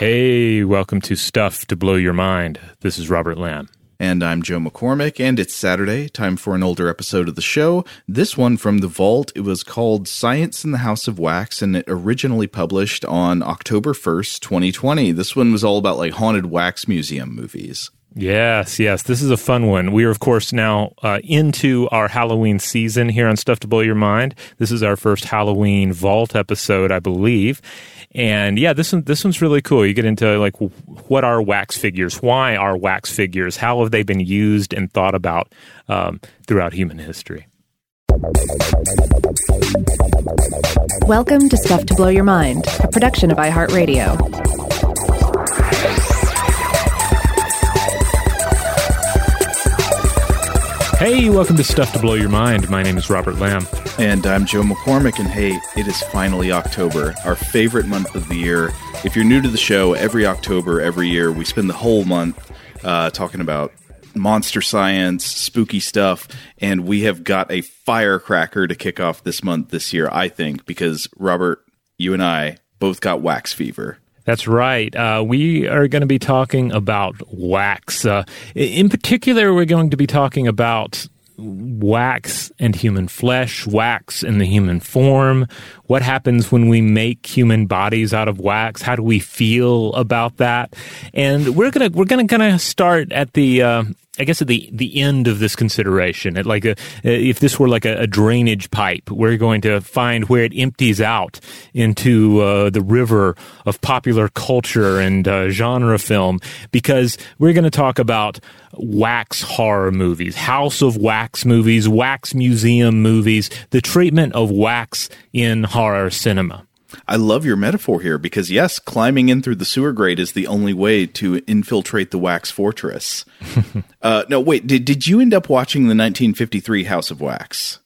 Hey, welcome to Stuff to Blow Your Mind. This is Robert Lamb. And I'm Joe McCormick, and it's Saturday, time for an older episode of the show. This one from The Vault. It was called Science in the House of Wax, and it originally published on October 1st, 2020. This one was all about like haunted wax museum movies. Yes, yes. This is a fun one. We are, of course, now uh, into our Halloween season here on Stuff to Blow Your Mind. This is our first Halloween Vault episode, I believe. And yeah, this one, this one's really cool. You get into like what are wax figures? Why are wax figures? How have they been used and thought about um, throughout human history? Welcome to Stuff to Blow Your Mind, a production of iHeartRadio. Hey, welcome to Stuff to Blow Your Mind. My name is Robert Lamb. And I'm Joe McCormick. And hey, it is finally October, our favorite month of the year. If you're new to the show, every October, every year, we spend the whole month uh, talking about monster science, spooky stuff, and we have got a firecracker to kick off this month this year, I think, because Robert, you and I both got wax fever. That's right. Uh, we are going to be talking about wax. Uh, in particular, we're going to be talking about wax and human flesh, wax in the human form. What happens when we make human bodies out of wax? How do we feel about that? And we're gonna we're gonna kind of start at the uh, I guess at the the end of this consideration, at like a if this were like a, a drainage pipe, we're going to find where it empties out into uh, the river of popular culture and uh, genre film, because we're going to talk about wax horror movies, House of Wax movies, wax museum movies, the treatment of wax in horror cinema. I love your metaphor here because yes, climbing in through the sewer grate is the only way to infiltrate the wax fortress. uh, no, wait, did did you end up watching the 1953 House of Wax?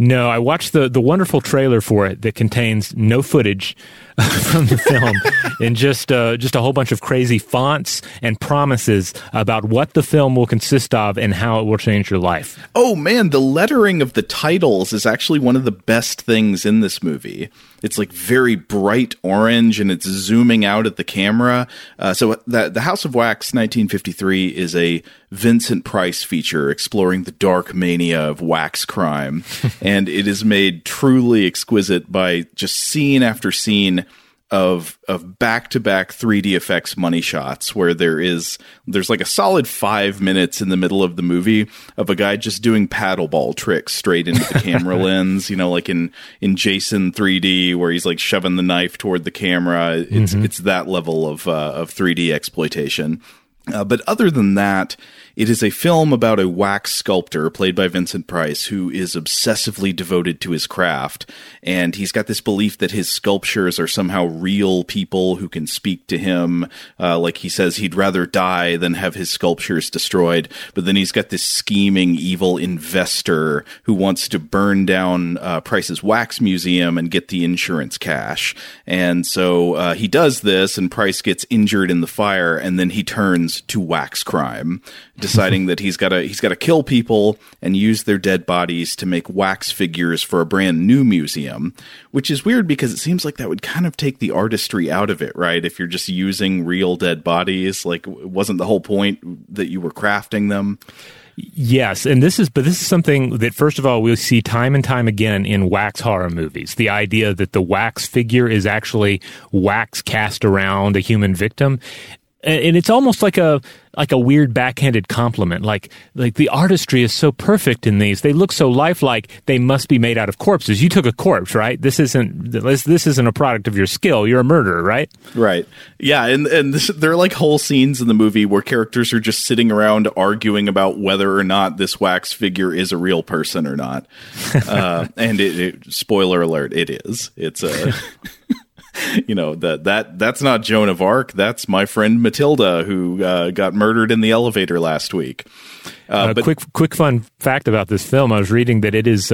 No, I watched the the wonderful trailer for it that contains no footage from the film and just uh, just a whole bunch of crazy fonts and promises about what the film will consist of and how it will change your life. Oh man, the lettering of the titles is actually one of the best things in this movie. It's like very bright orange and it's zooming out at the camera. Uh, so the, the House of Wax 1953 is a Vincent Price feature exploring the dark mania of wax crime. and it is made truly exquisite by just scene after scene of of back to back 3D effects money shots where there is there's like a solid five minutes in the middle of the movie of a guy just doing paddleball tricks straight into the camera lens, you know, like in in Jason 3D where he's like shoving the knife toward the camera. It's mm-hmm. it's that level of uh, of 3D exploitation. Uh, but other than that, it is a film about a wax sculptor played by Vincent Price who is obsessively devoted to his craft. And he's got this belief that his sculptures are somehow real people who can speak to him. Uh, like he says he'd rather die than have his sculptures destroyed. But then he's got this scheming, evil investor who wants to burn down uh, Price's wax museum and get the insurance cash. And so uh, he does this, and Price gets injured in the fire, and then he turns to wax crime deciding that he's got to he's got to kill people and use their dead bodies to make wax figures for a brand new museum, which is weird because it seems like that would kind of take the artistry out of it, right? If you're just using real dead bodies, like wasn't the whole point that you were crafting them? Yes, and this is but this is something that first of all we see time and time again in wax horror movies. The idea that the wax figure is actually wax cast around a human victim and it's almost like a like a weird backhanded compliment like like the artistry is so perfect in these. They look so lifelike they must be made out of corpses. You took a corpse right? This isn't this, this isn't a product of your skill. You're a murderer right? Right. Yeah and and this, there are like whole scenes in the movie where characters are just sitting around arguing about whether or not this wax figure is a real person or not. Uh, and it, it, spoiler alert it is. It's a you know that that that's not Joan of Arc. That's my friend Matilda who uh, got murdered in the elevator last week. Uh, uh, but quick quick fun fact about this film: I was reading that it is.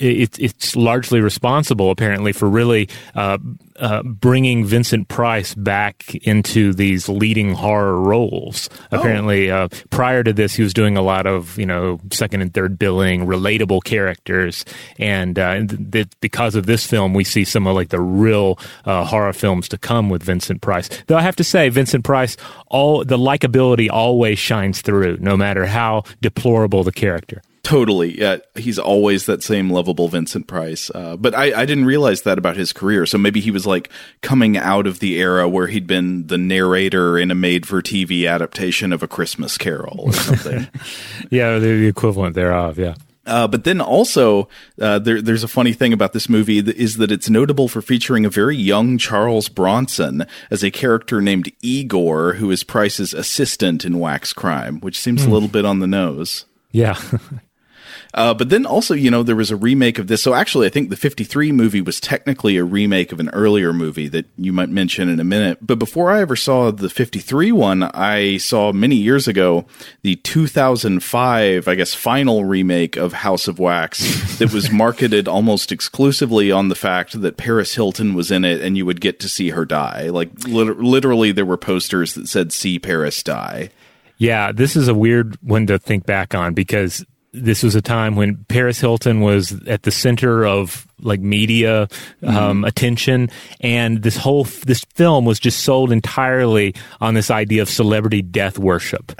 Uh, it's it's largely responsible apparently for really uh, uh, bringing Vincent Price back into these leading horror roles. Oh. Apparently, uh, prior to this, he was doing a lot of you know second and third billing, relatable characters, and uh, th- because of this film, we see some of like the real uh, horror films to come with Vincent Price. Though I have to say, Vincent Price, all the likability always shines through, no matter how deplorable the character. Totally. Yeah, he's always that same lovable Vincent Price. Uh, but I, I, didn't realize that about his career. So maybe he was like coming out of the era where he'd been the narrator in a made for TV adaptation of A Christmas Carol or something. yeah, the equivalent thereof. Yeah. Uh, but then also, uh, there, there's a funny thing about this movie that is that it's notable for featuring a very young Charles Bronson as a character named Igor, who is Price's assistant in Wax Crime, which seems mm. a hmm. little bit on the nose. Yeah. Uh, but then also, you know, there was a remake of this. So actually, I think the 53 movie was technically a remake of an earlier movie that you might mention in a minute. But before I ever saw the 53 one, I saw many years ago the 2005, I guess, final remake of House of Wax that was marketed almost exclusively on the fact that Paris Hilton was in it and you would get to see her die. Like, lit- literally, there were posters that said, See Paris die. Yeah, this is a weird one to think back on because this was a time when Paris Hilton was at the center of like media um, mm-hmm. attention, and this whole this film was just sold entirely on this idea of celebrity death worship.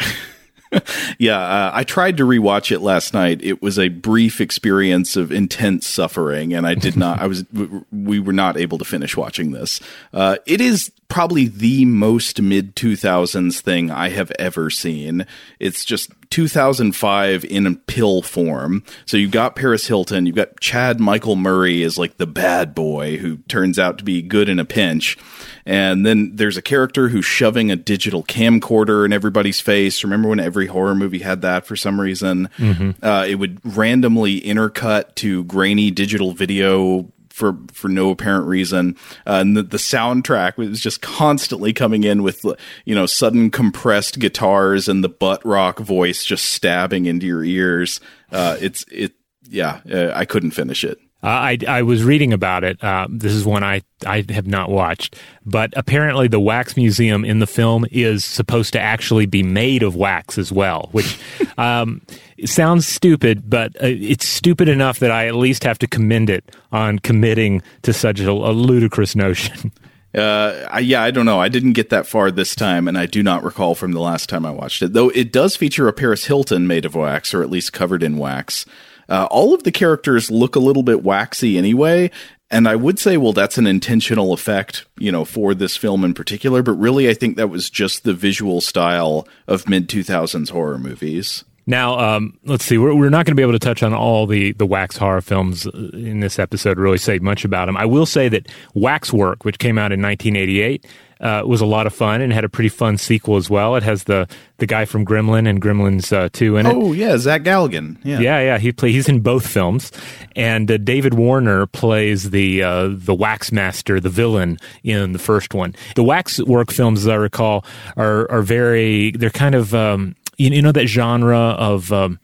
yeah, uh, I tried to rewatch it last night. It was a brief experience of intense suffering, and I did not. I was. We were not able to finish watching this. Uh, it is probably the most mid 2000s thing I have ever seen. It's just 2005 in pill form. So you've got Paris Hilton, you've got Chad Michael Murray as like the bad boy who turns out to be good in a pinch. And then there's a character who's shoving a digital camcorder in everybody's face. Remember when every horror movie had that for some reason? Mm-hmm. Uh, it would randomly intercut to grainy digital video for for no apparent reason. Uh, and the, the, soundtrack was just constantly coming in with you know sudden compressed guitars and the butt rock voice just stabbing into your ears. Uh, it's it yeah, uh, I couldn't finish it. Uh, I, I was reading about it. Uh, this is one I, I have not watched, but apparently the wax museum in the film is supposed to actually be made of wax as well, which um, sounds stupid, but uh, it's stupid enough that I at least have to commend it on committing to such a, a ludicrous notion. Uh, I, yeah, I don't know. I didn't get that far this time, and I do not recall from the last time I watched it. Though it does feature a Paris Hilton made of wax, or at least covered in wax. Uh, all of the characters look a little bit waxy anyway, and I would say, well, that's an intentional effect, you know, for this film in particular. But really, I think that was just the visual style of mid 2000s horror movies. Now, um, let's see. We're, we're not going to be able to touch on all the, the wax horror films in this episode, really say much about them. I will say that Waxwork, which came out in 1988, uh, was a lot of fun and had a pretty fun sequel as well. It has the the guy from Gremlin and Gremlins uh, 2 in it. Oh, yeah, Zach Galligan. Yeah, yeah, yeah. He play, he's in both films. And uh, David Warner plays the uh, the Wax Master, the villain in the first one. The Waxwork films, as I recall, are, are very, they're kind of, um, you, you know, that genre of. Um,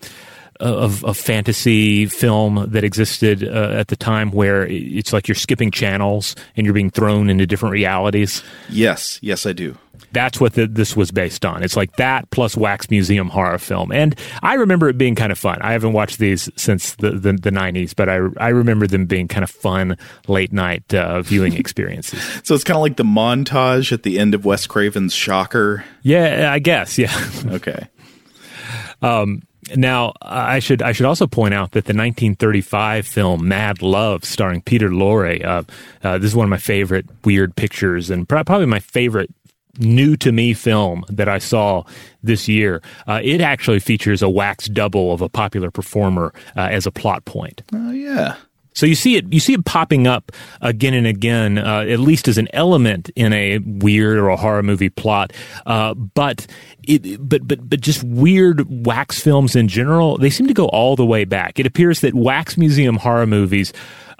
of, of fantasy film that existed uh, at the time where it's like you're skipping channels and you're being thrown into different realities? Yes, yes, I do. That's what the, this was based on. It's like that plus Wax Museum horror film. And I remember it being kind of fun. I haven't watched these since the, the, the 90s, but I, I remember them being kind of fun late night uh, viewing experiences. so it's kind of like the montage at the end of Wes Craven's Shocker? Yeah, I guess. Yeah. okay. Um, now, I should I should also point out that the 1935 film Mad Love, starring Peter Lorre, uh, uh, this is one of my favorite weird pictures, and probably my favorite new to me film that I saw this year. Uh, it actually features a wax double of a popular performer uh, as a plot point. Oh yeah. So you see it, you see it popping up again and again, uh, at least as an element in a weird or a horror movie plot. Uh, but it, but but but just weird wax films in general, they seem to go all the way back. It appears that wax museum horror movies.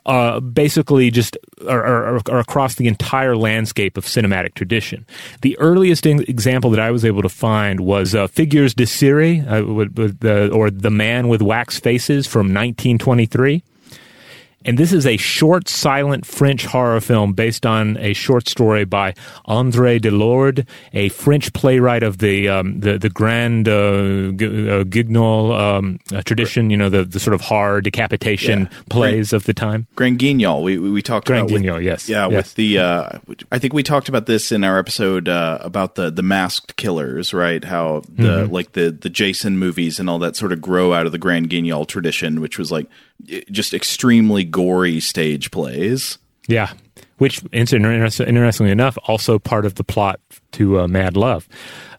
Uh, basically just are, are, are, across the entire landscape of cinematic tradition. The earliest example that I was able to find was uh, Figures de Cire, uh, with, with the, or The Man with Wax Faces from 1923. And this is a short, silent French horror film based on a short story by André de Lorde, a French playwright of the um, the, the Grand uh, G- uh, Guignol um, uh, tradition. You know, the, the sort of horror decapitation Yeah. plays of the time. Grand Guignol. We we, we talked Grand about with- Guignol, yes. Yeah, Yes. with the uh, I think we talked about this in our episode uh, about the the masked killers, right? How the Mm-hmm. like the the Jason movies and all that sort of grow out of the Grand Guignol tradition, which was like just extremely gory stage plays. Yeah, which interestingly enough, also part of the plot to uh, Mad Love.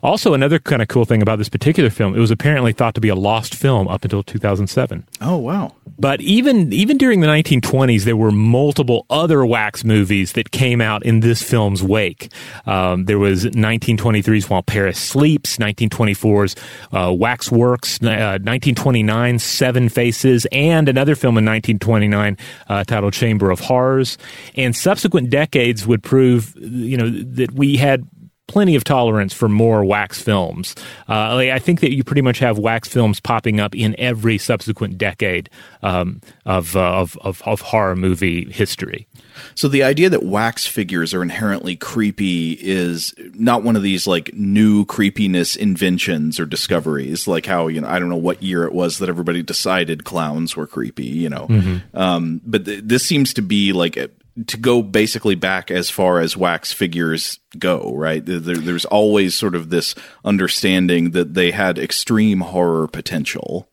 Also, another kind of cool thing about this particular film, it was apparently thought to be a lost film up until 2007. Oh wow! But even even during the 1920s, there were multiple other wax movies that came out in this film's wake. Um, there was 1923's While Paris Sleeps, 1924's uh, Waxworks, uh, 1929's Seven Faces, and another film in 1929 uh, titled Chamber of Horrors. And subsequent decades would prove, you know, that we had plenty of tolerance for more wax films. Uh, I think that you pretty much have wax films popping up in every subsequent decade um, of, uh, of, of of horror movie history. So the idea that wax figures are inherently creepy is not one of these like new creepiness inventions or discoveries, like how you know I don't know what year it was that everybody decided clowns were creepy, you know. Um, but th- this seems to be like a, to go basically back as far as wax figures go, right? There, there's always sort of this understanding that they had extreme horror potential.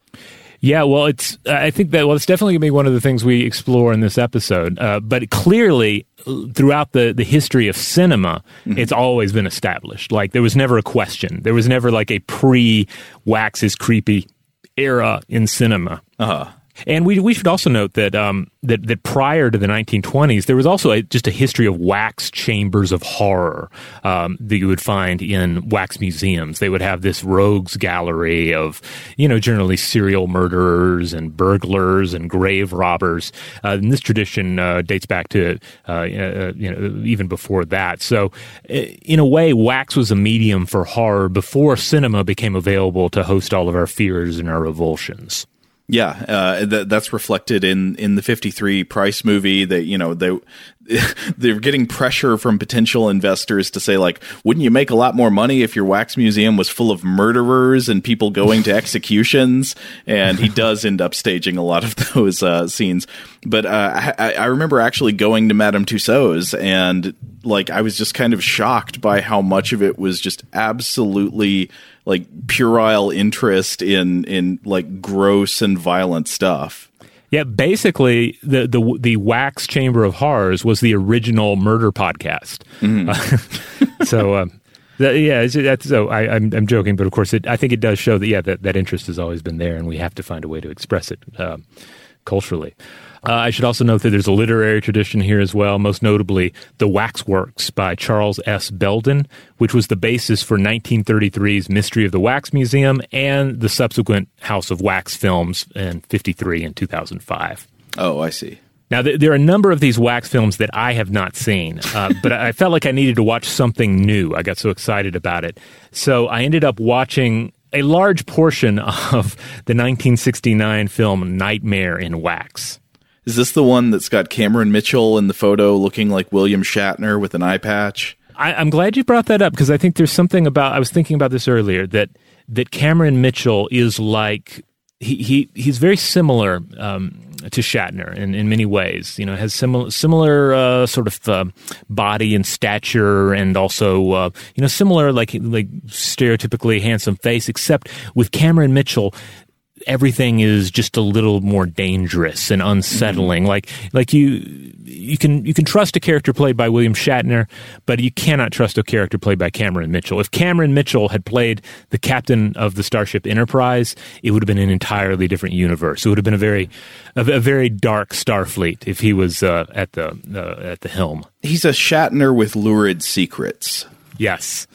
Yeah, well, it's. I think that well, it's definitely going to be one of the things we explore in this episode. Uh, but clearly, throughout the the history of cinema, it's always been established. Like there was never a question. There was never like a pre wax is creepy era in cinema. Uh-huh. And we we should also note that um, that that prior to the 1920s, there was also a, just a history of wax chambers of horror um, that you would find in wax museums. They would have this rogues gallery of you know generally serial murderers and burglars and grave robbers. Uh, and this tradition uh, dates back to uh, uh, you know even before that. So uh, in a way, wax was a medium for horror before cinema became available to host all of our fears and our revulsions. Yeah, uh, th- that's reflected in in the 53 price movie that you know they they're getting pressure from potential investors to say like wouldn't you make a lot more money if your wax museum was full of murderers and people going to executions? And he does end up staging a lot of those uh, scenes. But uh, I, I remember actually going to Madame Tussauds and like I was just kind of shocked by how much of it was just absolutely like puerile interest in in like gross and violent stuff. Yeah, basically, the the the Wax Chamber of Horrors was the original murder podcast. Uh, so, um, that, yeah, it's, that's, so I, I'm I'm joking, but of course, it, I think it does show that yeah, that that interest has always been there, and we have to find a way to express it um, culturally. Uh, I should also note that there's a literary tradition here as well, most notably the Waxworks by Charles S. Belden, which was the basis for 1933's Mystery of the Wax Museum and the subsequent House of Wax films in 53 and 2005. Oh, I see. Now, th- there are a number of these wax films that I have not seen, uh, but I felt like I needed to watch something new. I got so excited about it. So I ended up watching a large portion of the 1969 film Nightmare in Wax. Is this the one that's got Cameron Mitchell in the photo looking like William Shatner with an eye patch? I, I'm glad you brought that up because I think there's something about. I was thinking about this earlier that that Cameron Mitchell is like he, he he's very similar um, to Shatner in, in many ways. You know, has similar similar uh, sort of uh, body and stature, and also uh, you know similar like like stereotypically handsome face. Except with Cameron Mitchell, everything is just a little more dangerous and unsettling. Like like you you can you can trust a character played by William Shatner, but you cannot trust a character played by Cameron Mitchell. If Cameron Mitchell had played the captain of the Starship Enterprise, it would have been an entirely different universe. It would have been a very a, a very dark Starfleet if he was uh, at the uh, at the helm. He's a Shatner with lurid secrets. Yes.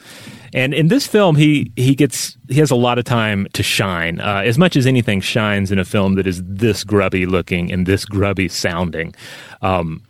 And in this film, he he gets he has a lot of time to shine. Uh, as much as anything shines in a film that is this grubby looking and this grubby sounding. Um,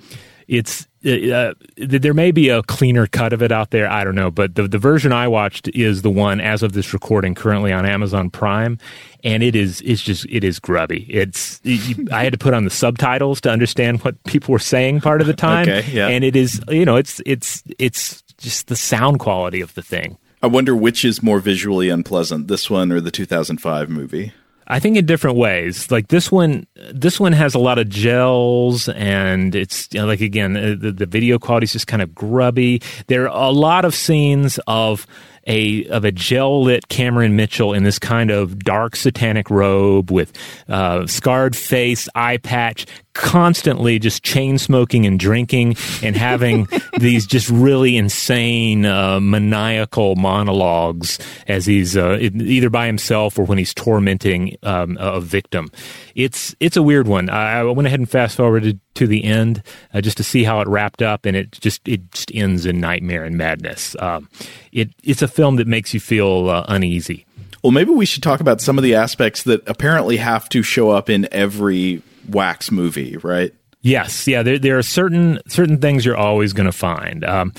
it's uh, there may be a cleaner cut of it out there. I don't know, but the the version I watched is the one as of this recording currently on Amazon Prime, and it is it's just it is grubby. It's it, I had to put on the subtitles to understand what people were saying part of the time, okay, yeah. and it is you know it's it's it's just the sound quality of the thing. I wonder which is more visually unpleasant, this one or the 2005 movie. I think in different ways. Like this one, this one has a lot of gels, and it's you know, like again, the, the video quality is just kind of grubby. There are a lot of scenes of a of a gel lit Cameron Mitchell in this kind of dark satanic robe with uh, scarred face, eye patch, constantly just chain smoking and drinking and having these just really insane uh, maniacal monologues as he's uh, either by himself or when he's tormenting um, a victim. It's it's a weird one. I, I went ahead and fast forwarded to the end uh, just to see how it wrapped up, and it just it just ends in nightmare and madness. Um, it it's a film that makes you feel uh, uneasy. Well, maybe we should talk about some of the aspects that apparently have to show up in every wax movie, right? Yes, yeah. There, there are certain certain things you're always going to find. Um,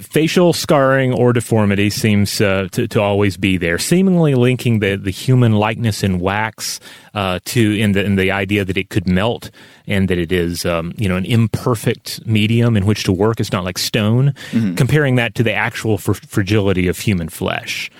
facial scarring or deformity seems uh, to, to, always be there, seemingly linking the, the human likeness in wax uh, to in the in the idea that it could melt and that it is um, you know an imperfect medium in which to work. It's not like stone. Mm-hmm. Comparing that to the actual fr- fragility of human flesh.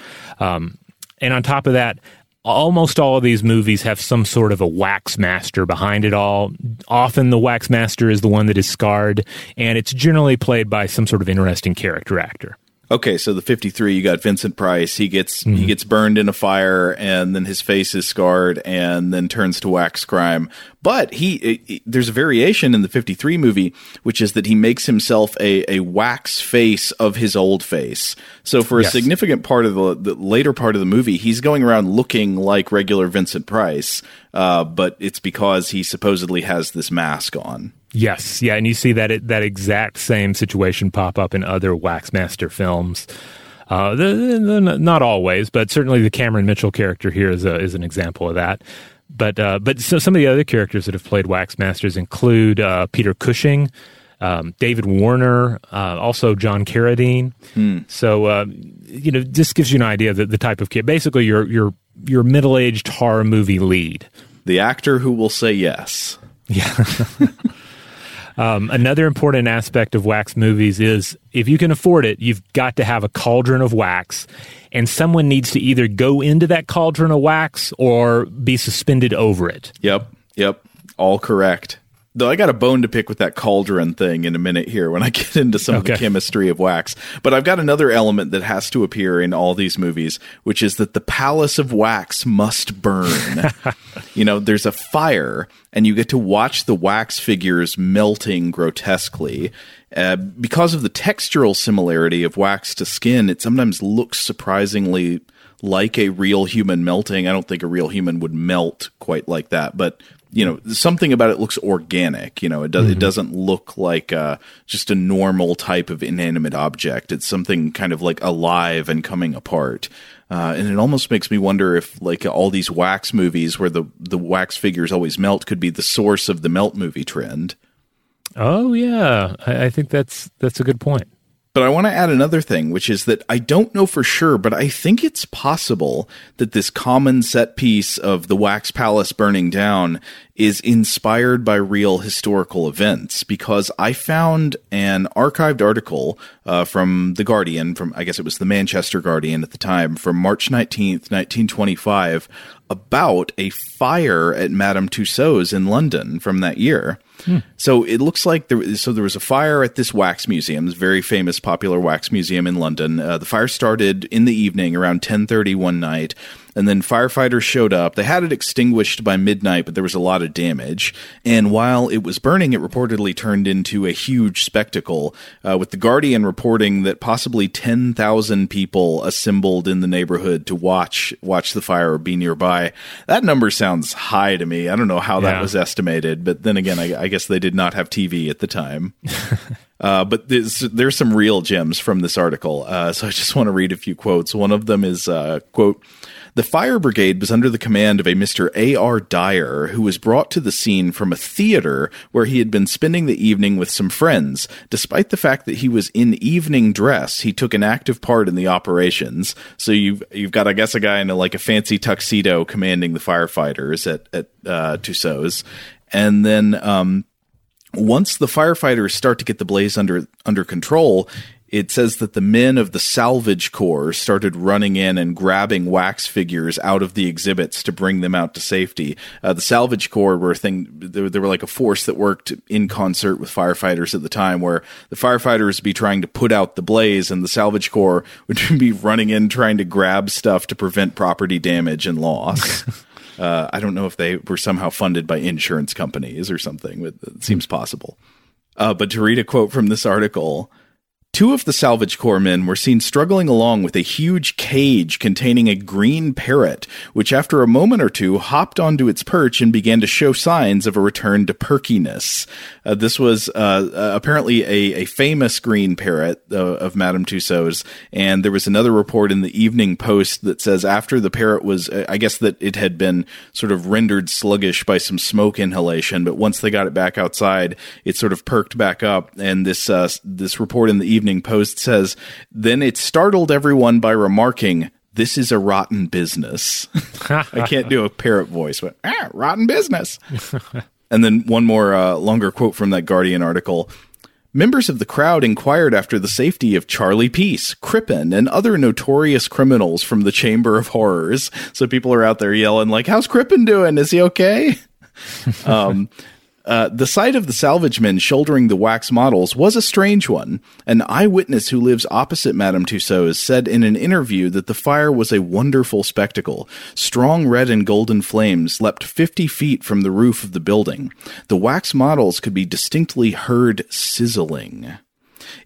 Um, and on top of that, almost all of these movies have some sort of a wax master behind it all. Often the wax master is the one that is scarred, and it's generally played by some sort of interesting character actor. Okay, so the 53 you got Vincent Price. He gets mm-hmm. he gets burned in a fire and then his face is scarred and then turns to wax crime. But he it, there's a variation in the 53 movie which is that he makes himself a a wax face of his old face. So for a yes. significant part of the, the later part of the movie, he's going around looking like regular Vincent Price, uh, but it's because he supposedly has this mask on. Yes, yeah, and you see that that exact same situation pop up in other Waxmaster films. Uh, the, the, not always, but certainly the Cameron Mitchell character here is a, is an example of that. But uh, but so some of the other characters that have played Waxmasters include uh, Peter Cushing, um, David Warner, uh, also John Carradine. Hmm. So uh, you know, this gives you an idea of the, the type of kid. Basically, your your your middle aged horror movie lead, the actor who will say yes. Yeah. Um, another important aspect of wax movies is if you can afford it, you've got to have a cauldron of wax, and someone needs to either go into that cauldron of wax or be suspended over it. Yep, yep, all correct. Though I got a bone to pick with that cauldron thing in a minute here when I get into some okay. of the chemistry of wax. But I've got another element that has to appear in all these movies, which is that the palace of wax must burn. you know, there's a fire, and you get to watch the wax figures melting grotesquely. Uh, because of the textural similarity of wax to skin, it sometimes looks surprisingly like a real human melting. I don't think a real human would melt quite like that, but you know something about it looks organic you know it does mm-hmm. it doesn't look like uh, just a normal type of inanimate object. It's something kind of like alive and coming apart. Uh, and it almost makes me wonder if like all these wax movies where the the wax figures always melt could be the source of the melt movie trend. Oh yeah. I, I think that's that's a good point but I want to add another thing, which is that I don't know for sure, but I think it's possible that this common set piece of the Wax Palace burning down is inspired by real historical events because I found an archived article uh, from The Guardian, from I guess it was the Manchester Guardian at the time, from March 19th, 1925, about a fire at Madame Tussauds in London from that year. Hmm. So it looks like there. So there was a fire at this wax museum, this very famous, popular wax museum in London. Uh, the fire started in the evening around ten thirty one night and then firefighters showed up. They had it extinguished by midnight, but there was a lot of damage. And while it was burning, it reportedly turned into a huge spectacle, uh, with The Guardian reporting that possibly 10,000 people assembled in the neighborhood to watch watch the fire or be nearby. That number sounds high to me. I don't know how yeah. that was estimated, but then again, I, I guess they did not have TV at the time. Uh, but there's, there's some real gems from this article. Uh, so I just want to read a few quotes. One of them is, uh, quote, The fire brigade was under the command of a Mr. A.R. Dyer, who was brought to the scene from a theater where he had been spending the evening with some friends. Despite the fact that he was in evening dress, he took an active part in the operations. So you've you've got, I guess, a guy in a, like a fancy tuxedo commanding the firefighters at at uh, Tussauds, and then um, once the firefighters start to get the blaze under under control, it says that the men of the salvage corps started running in and grabbing wax figures out of the exhibits to bring them out to safety. Uh, the salvage corps were a thing; they, they were like a force that worked in concert with firefighters at the time, where the firefighters would be trying to put out the blaze, and the salvage corps would be running in trying to grab stuff to prevent property damage and loss. Uh, I don't know if they were somehow funded by insurance companies or something, but it seems possible. Uh, but to read a quote from this article, Two of the salvage corps men were seen struggling along with a huge cage containing a green parrot, which after a moment or two hopped onto its perch and began to show signs of a return to perkiness. Uh, this was uh, uh, apparently a, a, famous green parrot uh, of Madame Tussauds, and there was another report in the Evening Post that says after the parrot was, uh, I guess that it had been sort of rendered sluggish by some smoke inhalation, but once they got it back outside, it sort of perked back up. And this uh, this report in the Evening Evening Post says, Then it startled everyone by remarking, This is a rotten business. I can't do a parrot voice, but ah, rotten business. and then one more uh, longer quote from that Guardian article. Members of the crowd inquired after the safety of Charlie Peace, Crippen, and other notorious criminals from the Chamber of Horrors. So people are out there yelling like, "How's Crippen doing? Is he okay?" um, uh, the sight of the salvage men shouldering the wax models was a strange one. An eyewitness who lives opposite Madame Tussauds said in an interview that the fire was a wonderful spectacle. Strong red and golden flames leapt 50 feet from the roof of the building. The wax models could be distinctly heard sizzling.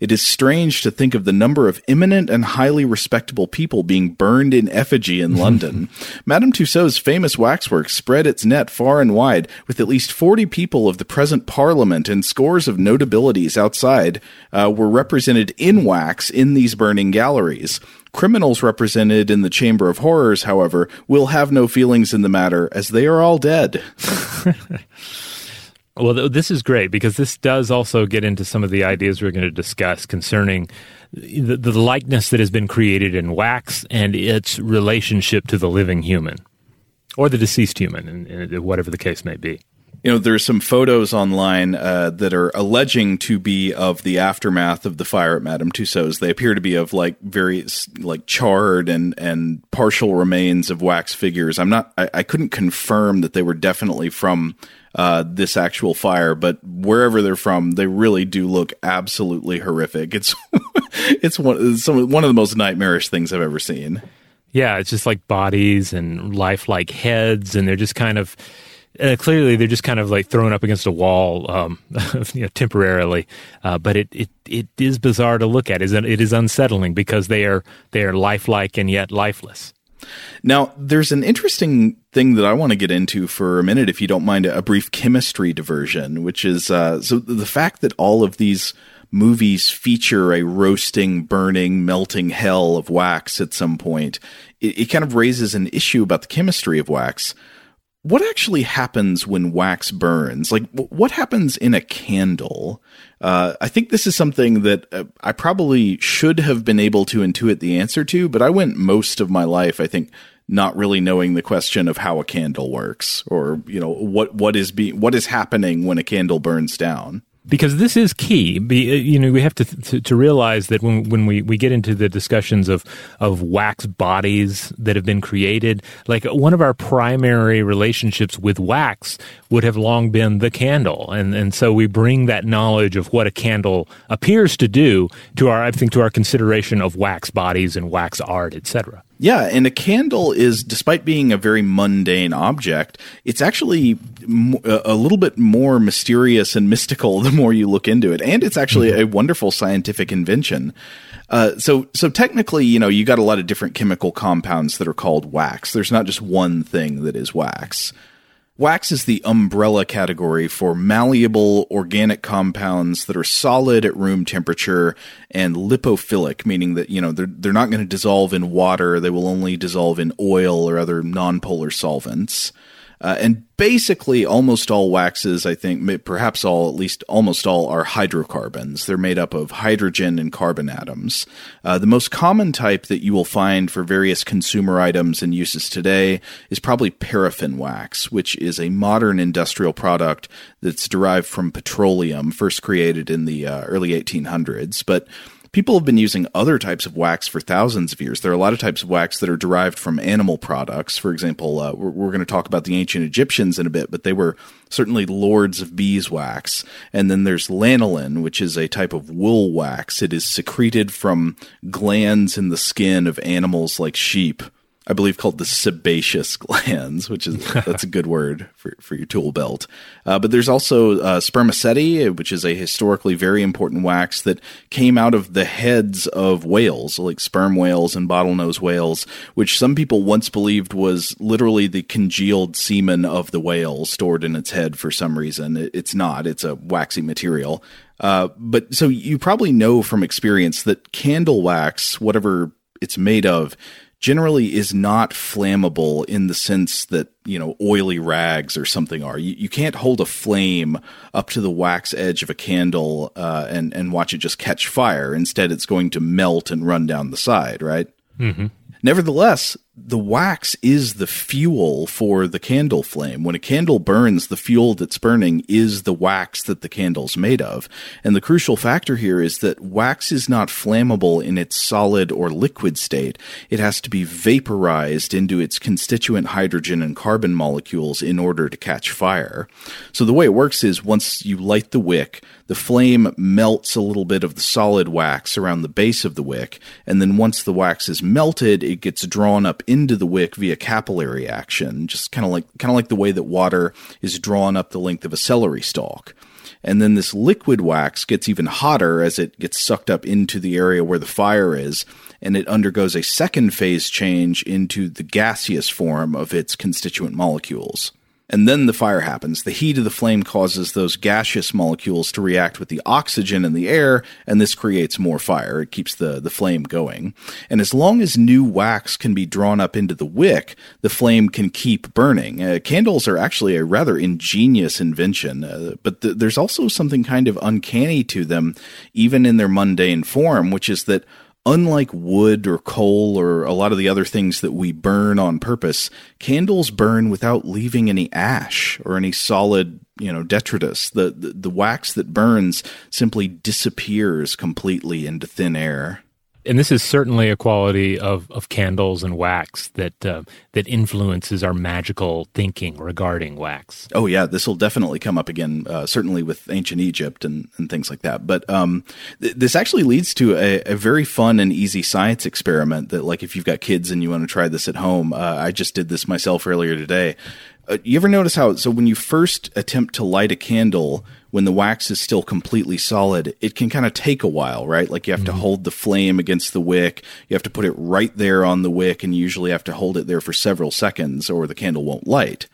It is strange to think of the number of eminent and highly respectable people being burned in effigy in London. Madame Tussauds' famous waxwork spread its net far and wide, with at least 40 people of the present Parliament and scores of notabilities outside uh, were represented in wax in these burning galleries. Criminals represented in the Chamber of Horrors, however, will have no feelings in the matter, as they are all dead. Well, this is great because this does also get into some of the ideas we're going to discuss concerning the, the likeness that has been created in wax and its relationship to the living human or the deceased human, whatever the case may be. You know, there's some photos online uh, that are alleging to be of the aftermath of the fire at Madame Tussauds. They appear to be of like very like charred and and partial remains of wax figures. I'm not. I, I couldn't confirm that they were definitely from uh, this actual fire, but wherever they're from, they really do look absolutely horrific. It's it's one some one of the most nightmarish things I've ever seen. Yeah, it's just like bodies and lifelike heads, and they're just kind of uh, clearly they're just kind of like thrown up against a wall, um, you know, temporarily. Uh, but it, it it is bizarre to look at. It is unsettling because they are they are lifelike and yet lifeless. Now, there's an interesting thing that I want to get into for a minute, if you don't mind, a brief chemistry diversion, which is uh, so the fact that all of these movies feature a roasting, burning, melting hell of wax at some point, it, it kind of raises an issue about the chemistry of wax what actually happens when wax burns? Like, what happens in a candle? Uh, I think this is something that uh, I probably should have been able to intuit the answer to, but I went most of my life, I think, not really knowing the question of how a candle works or you know what what is being what is happening when a candle burns down because this is key. Uh, you know, we have to, to, to realize that when when we, we get into the discussions of of wax bodies that have been created, like one of our primary relationships with wax would have long been the candle, and and so we bring that knowledge of what a candle appears to do to our I think to our consideration of wax bodies and wax art, etc. Yeah, and a candle is, despite being a very mundane object, it's actually a little bit more mysterious and mystical the more you look into it, and it's actually mm-hmm. a wonderful scientific invention. Uh, so, so technically, you know, you got a lot of different chemical compounds that are called wax. There's not just one thing that is wax. Wax is the umbrella category for malleable organic compounds that are solid at room temperature and lipophilic, meaning that, you know, they're, they're not going to dissolve in water. They will only dissolve in oil or other nonpolar solvents. Uh, and basically, almost all waxes, I think, perhaps all, at least almost all, are hydrocarbons. They're made up of hydrogen and carbon atoms. Uh, the most common type that you will find for various consumer items and uses today is probably paraffin wax, which is a modern industrial product that's derived from petroleum, first created in the uh, early 1800s. But people have been using other types of wax for thousands of years. There are a lot of types of wax that are derived from animal products. For example, uh, we're, we're going to talk about the ancient Egyptians in a bit, but they were certainly lords of beeswax. And then there's lanolin, which is a type of wool wax. It is secreted from glands in the skin of animals like sheep. I believe called the sebaceous glands, which is that's a good word for, for your tool belt. Uh, but there's also uh, spermaceti, which is a historically very important wax that came out of the heads of whales, like sperm whales and bottlenose whales, which some people once believed was literally the congealed semen of the whale stored in its head for some reason. It, it's not; it's a waxy material. Uh, but so you probably know from experience that candle wax, whatever it's made of, generally is not flammable in the sense that you know oily rags or something are. You, you can't hold a flame up to the wax edge of a candle uh, and and watch it just catch fire. Instead, it's going to melt and run down the side, right? Mm-hmm. Nevertheless, the wax is the fuel for the candle flame. When a candle burns, the fuel that's burning is the wax that the candle's made of. And the crucial factor here is that wax is not flammable in its solid or liquid state. It has to be vaporized into its constituent hydrogen and carbon molecules in order to catch fire. So the way it works is once you light the wick, the flame melts a little bit of the solid wax around the base of the wick, and then once the wax is melted, it gets drawn up into the wick via capillary action, just kind of like kind of like the way that water is drawn up the length of a celery stalk. And then this liquid wax gets even hotter as it gets sucked up into the area where the fire is, and it undergoes a second phase change into the gaseous form of its constituent molecules. And then the fire happens. The heat of the flame causes those gaseous molecules to react with the oxygen in the air, and this creates more fire. It keeps the, the flame going. And as long as new wax can be drawn up into the wick, the flame can keep burning. Uh, candles are actually a rather ingenious invention, uh, but th- there's also something kind of uncanny to them, even in their mundane form, which is that Unlike wood or coal or a lot of the other things that we burn on purpose, candles burn without leaving any ash or any solid, you know, detritus. The, the, the wax that burns simply disappears completely into thin air and this is certainly a quality of, of candles and wax that uh, that influences our magical thinking regarding wax. Oh yeah, this will definitely come up again, uh, certainly with ancient Egypt and, and things like that. But um, th- this actually leads to a, a, very fun and easy science experiment that, like, if you've got kids and you want to try this at home, uh, I just did this myself earlier today. Uh, you ever notice how so when you first attempt to light a candle when the wax is still completely solid, it can kind of take a while, right? Like you have mm-hmm. to hold the flame against the wick. You have to put it right there on the wick and you usually have to hold it there for several seconds or the candle won't light.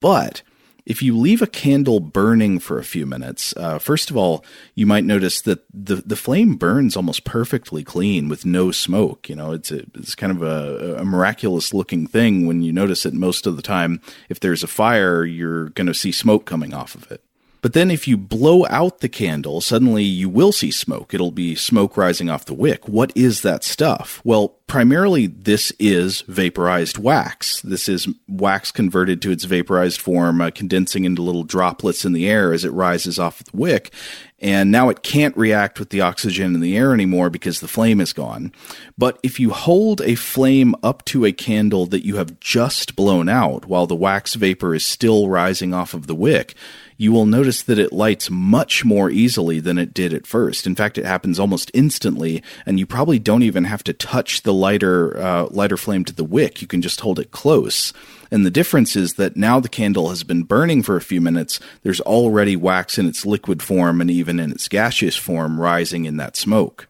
But if you leave a candle burning for a few minutes, uh, first of all, you might notice that the, the flame burns almost perfectly clean with no smoke. You know, it's a, it's kind of a, a miraculous looking thing when you notice it. Most of the time, if there's a fire, you're going to see smoke coming off of it. But then if you blow out the candle, suddenly you will see smoke. It'll be smoke rising off the wick. What is that stuff? Well, primarily this is vaporized wax. This is wax converted to its vaporized form, uh, condensing into little droplets in the air as it rises off the wick. And now it can't react with the oxygen in the air anymore because the flame is gone. But if you hold a flame up to a candle that you have just blown out while the wax vapor is still rising off of the wick, you will notice that it lights much more easily than it did at first. In fact, it happens almost instantly, and you probably don't even have to touch the lighter uh, lighter flame to the wick. You can just hold it close. And the difference is that now the candle has been burning for a few minutes. There's already wax in its liquid form and even in its gaseous form rising in that smoke.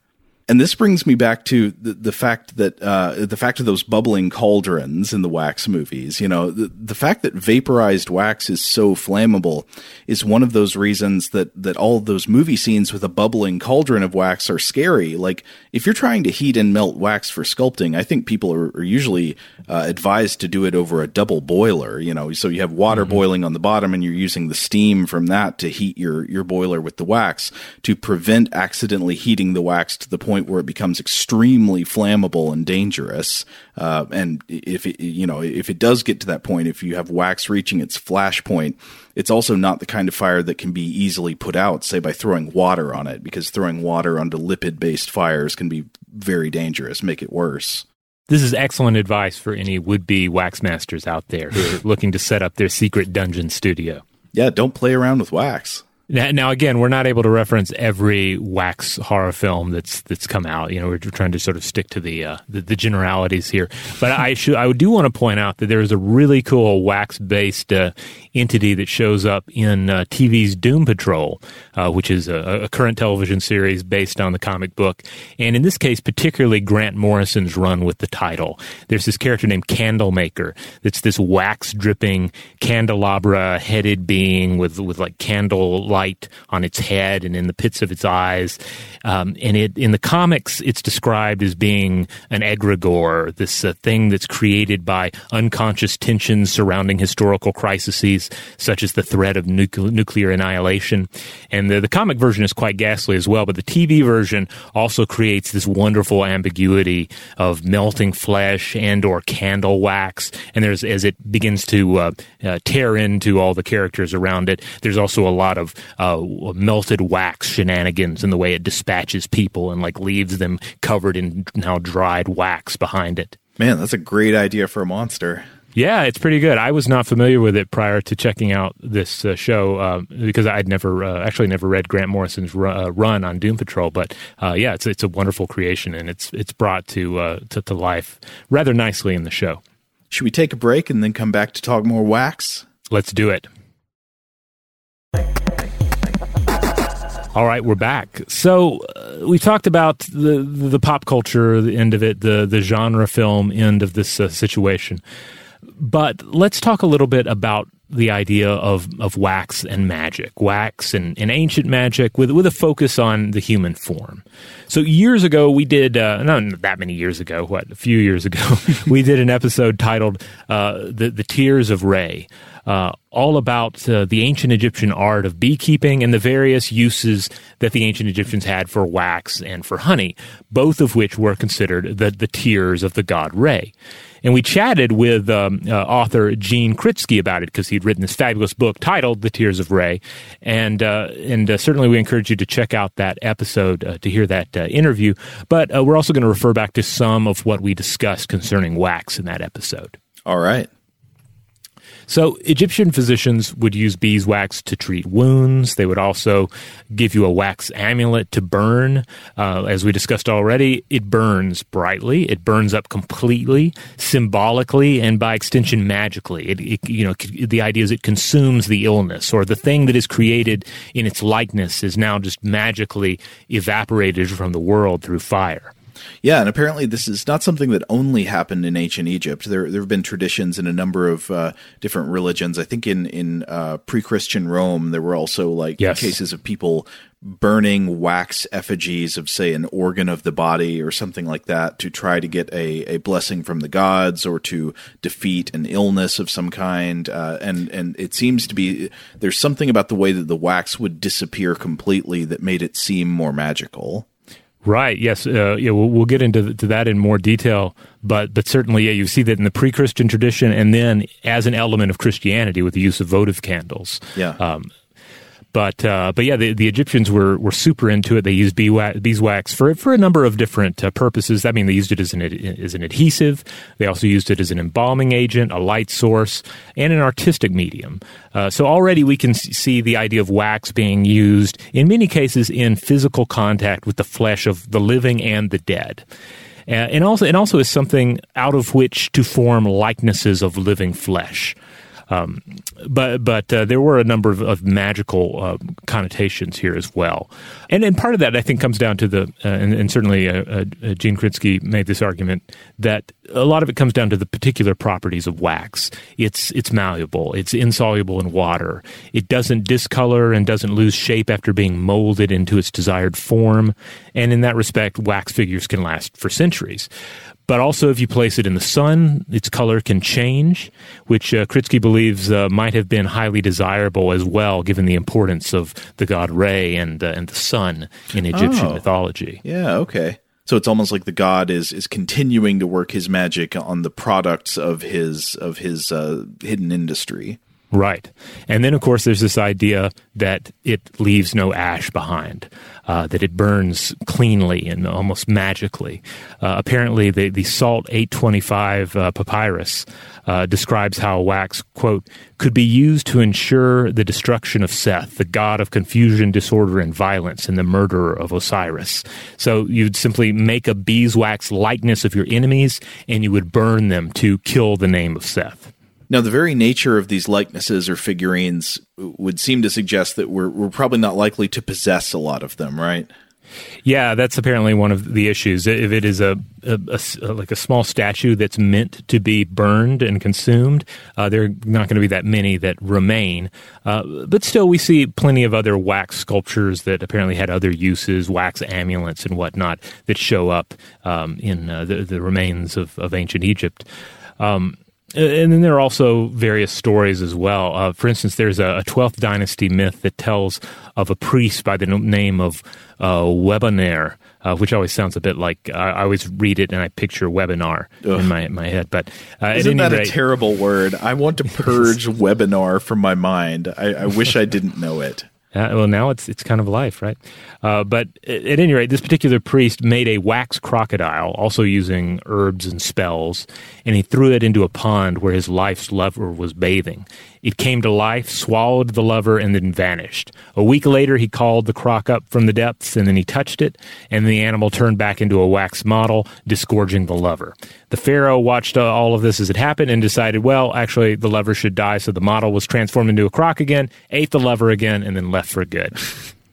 And this brings me back to the, the fact that uh, the fact of those bubbling cauldrons in the wax movies. You know, the, the fact that vaporized wax is so flammable is one of those reasons that that all those movie scenes with a bubbling cauldron of wax are scary. Like if you're trying to heat and melt wax for sculpting, I think people are, are usually uh, advised to do it over a double boiler. You know, so you have water mm-hmm. boiling on the bottom, and you're using the steam from that to heat your your boiler with the wax to prevent accidentally heating the wax to the point point where it becomes extremely flammable and dangerous. Uh, and if it, you know, if it does get to that point, if you have wax reaching its flash point, it's also not the kind of fire that can be easily put out, say by throwing water on it, because throwing water onto lipid based fires can be very dangerous, make it worse. This is excellent advice for any would be wax masters out there who are looking to set up their secret dungeon studio. Yeah, don't play around with wax. Now, now, again, we're not able to reference every wax horror film that's that's come out. You know, we're trying to sort of stick to the uh, the, the, generalities here. But I should I do want to point out that there is a really cool wax based uh, entity that shows up in uh, TV's Doom Patrol, uh, which is a, a, current television series based on the comic book, and in this case, particularly Grant Morrison's run with the title. There's this character named Candlemaker. That's this wax dripping candelabra headed being with with like candle light on its head and in the pits of its eyes. Um, and it in the comics, it's described as being an egregore, this uh, thing that's created by unconscious tensions surrounding historical crises, such as the threat of nucle- nuclear annihilation. And the, the comic version is quite ghastly as well, but the TV version also creates this wonderful ambiguity of melting flesh and or candle wax. And there's as it begins to uh, uh, tear into all the characters around it, there's also a lot of uh, melted wax shenanigans in the way it dispatches people and like leaves them covered in now dried wax behind it. Man, that's a great idea for a monster. Yeah, it's pretty good. I was not familiar with it prior to checking out this uh, show uh, because I'd never uh, actually never read Grant Morrison's uh, run on Doom Patrol. But uh, yeah, it's it's a wonderful creation and it's it's brought to, uh, to to life rather nicely in the show. Should we take a break and then come back to talk more wax? Let's do it. All right, we're back. So uh, we talked about the the pop culture, the end of it, the the genre film end of this uh, situation. But let's talk a little bit about the idea of, of wax and magic, wax and, and ancient magic with, with a focus on the human form. So years ago, we did, uh, not that many years ago, what, a few years ago, we did an episode titled uh, the, the Tears of Re uh, all about uh, the ancient Egyptian art of beekeeping and the various uses that the ancient Egyptians had for wax and for honey, both of which were considered the, the tears of the god Re. And we chatted with um, uh, author Gene Kritsky about it because he'd written this fabulous book titled The Tears of Re. And, uh, and uh, certainly we encourage you to check out that episode uh, to hear that uh, interview. But uh, we're also going to refer back to some of what we discussed concerning wax in that episode. All right. So Egyptian physicians would use beeswax to treat wounds. They would also give you a wax amulet to burn. Uh, as we discussed already, it burns brightly. It burns up completely, symbolically, and by extension, magically. It, it, you know, the idea is it consumes the illness, or the thing that is created in its likeness is now just magically evaporated from the world through fire. Yeah, and apparently this is not something that only happened in ancient Egypt. There, there have been traditions in a number of uh, different religions. I think in in uh, pre-Christian Rome, there were also like yes. cases of people burning wax effigies of, say, an organ of the body or something like that to try to get a, a blessing from the gods or to defeat an illness of some kind. Uh, and and it seems to be there's something about the way that the wax would disappear completely that made it seem more magical. Right. Yes. Uh, yeah. We'll, we'll, get into to that in more detail, but but certainly, yeah, you see that in the pre-Christian tradition, and then as an element of Christianity with the use of votive candles. Yeah. Um, but uh, but yeah, the, the Egyptians were were super into it. They used beeswax for for a number of different uh, purposes. I mean, they used it as an as an adhesive. They also used it as an embalming agent, a light source, and an artistic medium. Uh, so already we can see the idea of wax being used in many cases in physical contact with the flesh of the living and the dead. Uh, and also, and also is something out of which to form likenesses of living flesh. Um, but but uh, there were a number of, of magical uh, connotations here as well, and and part of that I think comes down to the uh, and, and, certainly uh, uh, Gene Kritsky made this argument that a lot of it comes down to the particular properties of wax. It's it's malleable, it's insoluble in water, it doesn't discolor and doesn't lose shape after being molded into its desired form, and in that respect, wax figures can last for centuries. But also, if you place it in the sun, its color can change, which uh, Kritsky believes uh, might have been highly desirable as well, given the importance of the god Re and uh, and the sun in Egyptian oh. mythology. Yeah. Okay. So it's almost like the god is is continuing to work his magic on the products of his of his uh, hidden industry. Right. And then, of course, there's this idea that it leaves no ash behind, uh, that it burns cleanly and almost magically. Uh, apparently, the, the Salt 825 uh, papyrus uh, describes how wax, quote, could be used to ensure the destruction of Seth, the god of confusion, disorder, and violence, and the murderer of Osiris. So you'd simply make a beeswax likeness of your enemies and you would burn them to kill the name of Seth. Now, the very nature of these likenesses or figurines would seem to suggest that we're, we're probably not likely to possess a lot of them, right? Yeah, that's apparently one of the issues. If it is a, a, a like a small statue that's meant to be burned and consumed, uh, there are not going to be that many that remain. Uh, but still, we see plenty of other wax sculptures that apparently had other uses, wax amulets and whatnot that show up um, in uh, the, the, remains of, of ancient Egypt. Um, and then there are also various stories as well. Uh, for instance, there's a, 12th dynasty myth that tells of a priest by the name of uh, Webaner, uh, which always sounds a bit like I always read it and I picture webinar Ugh. in my, my head. But uh, isn't that rate, a terrible word? I want to purge webinar from my mind. I, I wish I didn't know it. Uh, well, now it's it's kind of life, right? Uh, but at, at, any rate, this particular priest made a wax crocodile, also using herbs and spells, and he threw it into a pond where his life's lover was bathing. It came to life, swallowed the lover, and then vanished. A week later, he called the croc up from the depths, and then he touched it, and the animal turned back into a wax model, disgorging the lover. The pharaoh watched uh, all of this as it happened and decided, well, actually, the lover should die, so the model was transformed into a croc again, ate the lover again, and then left for good.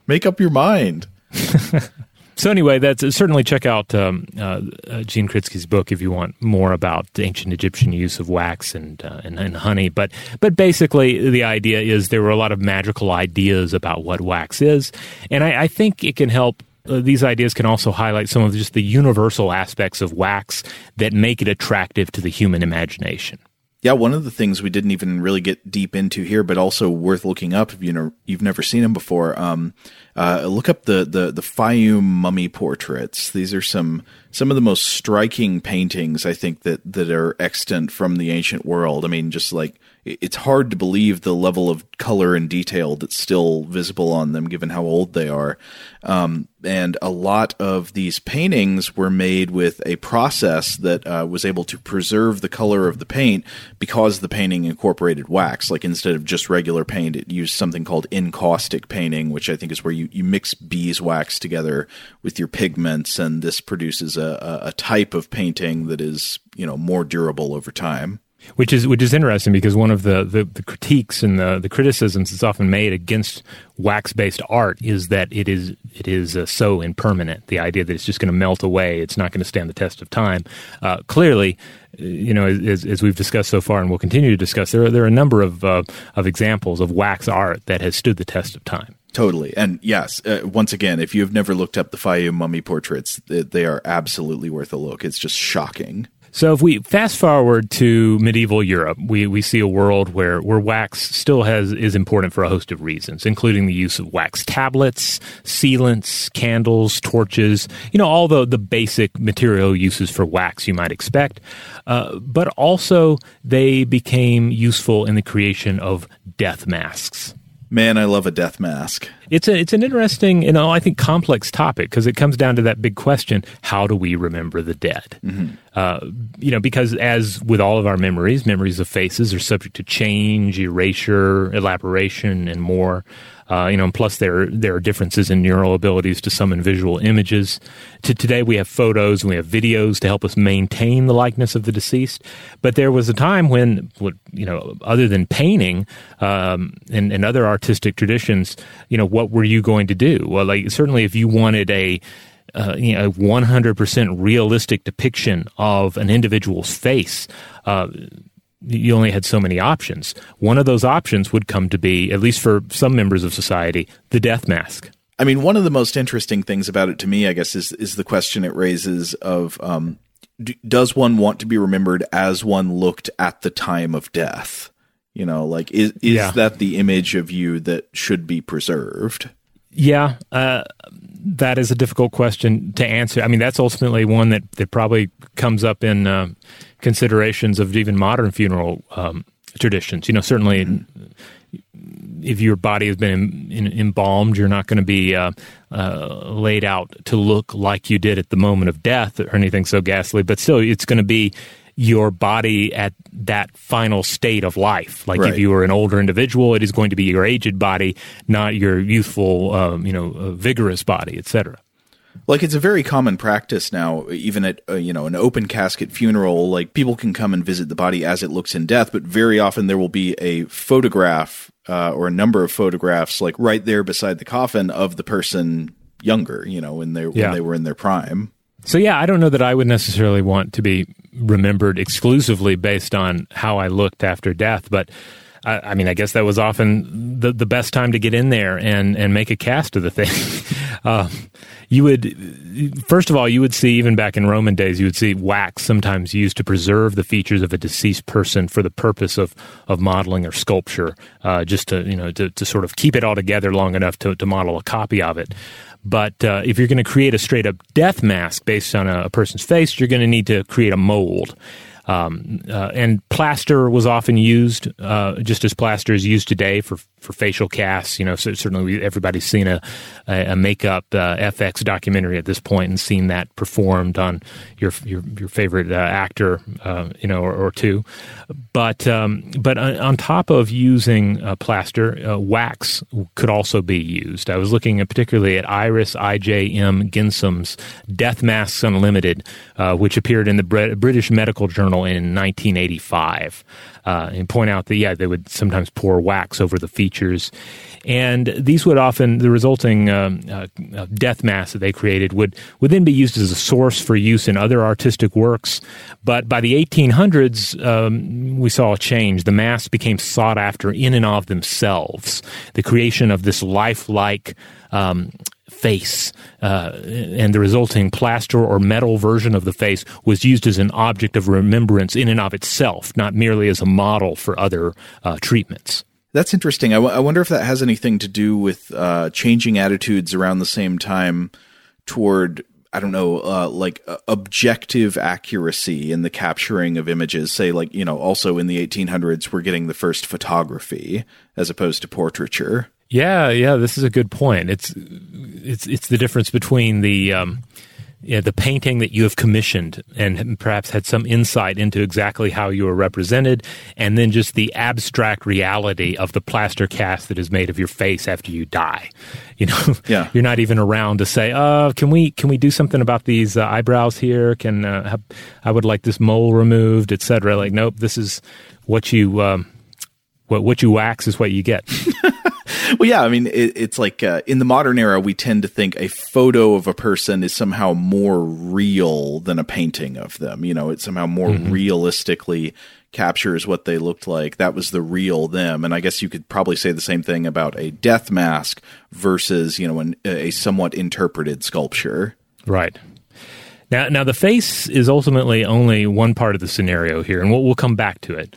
Make up your mind. So anyway, that's uh, certainly check out um, uh, uh, Gene Kritsky's book if you want more about ancient Egyptian use of wax and, uh, and, and honey. But but basically, the idea is there were a lot of magical ideas about what wax is, and I, I think it can help. Uh, these ideas can also highlight some of just the universal aspects of wax that make it attractive to the human imagination. Yeah, one of the things we didn't even really get deep into here, but also worth looking up if you know you've never seen them before. Um, uh, look up the the the Fayum mummy portraits. These are some some of the most striking paintings I think that that are extant from the ancient world. I mean, just like it's hard to believe the level of color and detail that's still visible on them, given how old they are. Um, and a lot of these paintings were made with a process that uh, was able to preserve the color of the paint because the painting incorporated wax. Like instead of just regular paint, it used something called encaustic painting, which I think is where you, you mix beeswax together with your pigments, and this produces a, a type of painting that is you know more durable over time which is which is interesting because one of the, the, the, critiques and the, the criticisms that's often made against wax based art is that it is it is uh, so impermanent. The idea that it's just going to melt away, it's not going to stand the test of time. Uh, clearly, you know, as, as, we've discussed so far, and we'll continue to discuss, there are, there are a number of uh, of examples of wax art that has stood the test of time. Totally. And yes, uh, once again, if you've never looked up the Fayum mummy portraits, they, they, are absolutely worth a look. It's just shocking. So if we fast forward to medieval Europe, we, we see a world where, where wax still has is important for a host of reasons, including the use of wax tablets, sealants, candles, torches, you know, all the, the basic material uses for wax you might expect. Uh, but also they became useful in the creation of death masks. Man, I love a death mask. It's a it's an interesting, you know, I think complex topic because it comes down to that big question: How do we remember the dead? Mm-hmm. Uh, you know, because as with all of our memories, memories of faces are subject to change, erasure, elaboration, and more. Uh, you know, plus there there are differences in neural abilities to some in visual images. To today, we have photos and we have videos to help us maintain the likeness of the deceased. But there was a time when, you know, other than painting um, and, and other artistic traditions, you know, what were you going to do? Well, like certainly if you wanted a uh, you know, 100% realistic depiction of an individual's face. Uh, you only had so many options. One of those options would come to be, at least for some members of society, the death mask. I mean, one of the most interesting things about it to me, I guess, is is the question it raises of um, d- does one want to be remembered as one looked at the time of death? You know, like is is yeah. that the image of you that should be preserved? Yeah, uh, that is a difficult question to answer. I mean, that's ultimately one that that probably comes up in. Uh, considerations of even modern funeral um, traditions. You know, certainly. Mm-hmm. If your body has been in, in, embalmed, you're not going to be uh, uh, laid out to look like you did at the moment of death or anything so ghastly. But still, it's going to be your body at that final state of life. Like right. if you were an older individual, it is going to be your aged body, not your youthful, um, you know, uh, vigorous body, etc. Like it's a very common practice now, even at uh, you know an open casket funeral. Like people can come and visit the body as it looks in death, but very often there will be a photograph uh, or a number of photographs, like right there beside the coffin of the person younger. You know, when they yeah. when they were in their prime. So yeah, I don't know that I would necessarily want to be remembered exclusively based on how I looked after death, but I, I, mean, I guess that was often the the best time to get in there and and make a cast of the thing. uh, you would first of all you would see even back in Roman days you would see wax sometimes used to preserve the features of a deceased person for the purpose of of modeling or sculpture, uh, just to you know to, to sort of keep it all together long enough to to model a copy of it. But uh, if you're going to create a straight up death mask based on a, a person's face, you're going to need to create a mold. Um, uh, and plaster was often used, uh, just as plaster is used today for for facial casts. You know, so certainly everybody's seen a a, makeup uh, FX documentary at this point and seen that performed on your your, your favorite uh, actor, uh, you know, or, or, two. But um, but on top of using uh, plaster, wax could also be used. I was looking at particularly at Iris I.J.M. Ginsham's Death Masks Unlimited, which appeared in the British Medical Journal in 1985 uh, and point out that, yeah, they would sometimes pour wax over the features. And these would often, the resulting um, uh, uh, death mask that they created would, would then be used as a source for use in other artistic works. But by the 1800s, um, we saw a change. The masks became sought after in and of themselves. The creation of this lifelike um, face, uh, and the resulting plaster or metal version of the face was used as an object of remembrance in and of itself, not merely as a model for other uh, treatments. That's interesting. I, w- I wonder if that has anything to do with uh, changing attitudes around the same time toward I don't know, uh, like uh, objective accuracy in the capturing of images. Say, like, you know, also in the 1800s, we're getting the first photography as opposed to portraiture. Yeah, yeah, this is a good point. It's it's it's the difference between the um, yeah, the painting that you have commissioned and perhaps had some insight into exactly how you are represented, and then just the abstract reality of the plaster cast that is made of your face after you die. You know, yeah. you're not even around to say, "Uh, can we can we do something about these uh, eyebrows here? Can uh, have, I would like this mole removed, etc." Like, nope, this is what you um, what what you wax is what you get. well, yeah, I mean, it, it's like uh, in the modern era, we tend to think a photo of a person is somehow more real than a painting of them. You know, it somehow more mm-hmm. realistically captures what they looked like. That was the real them. And I guess you could probably say the same thing about a death mask versus, you know, an, a somewhat interpreted sculpture. Right. Now, now the face is ultimately only one part of the scenario here, and we'll, we'll come back to it.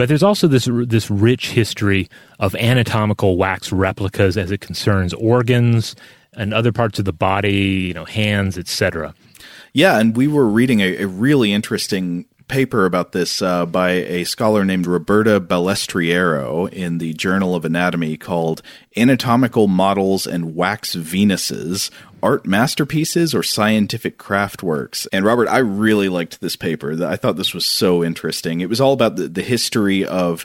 But there's also this this rich history of anatomical wax replicas as it concerns organs and other parts of the body, you know, hands, etc. Yeah, and we were reading a, a really interesting paper about this uh, by a scholar named Roberta Ballestriero in the Journal of Anatomy called Anatomical Models and Wax Venuses Art Masterpieces or Scientific Craft Works. And Robert, I really liked this paper. I thought this was so interesting. It was all about the, the history of.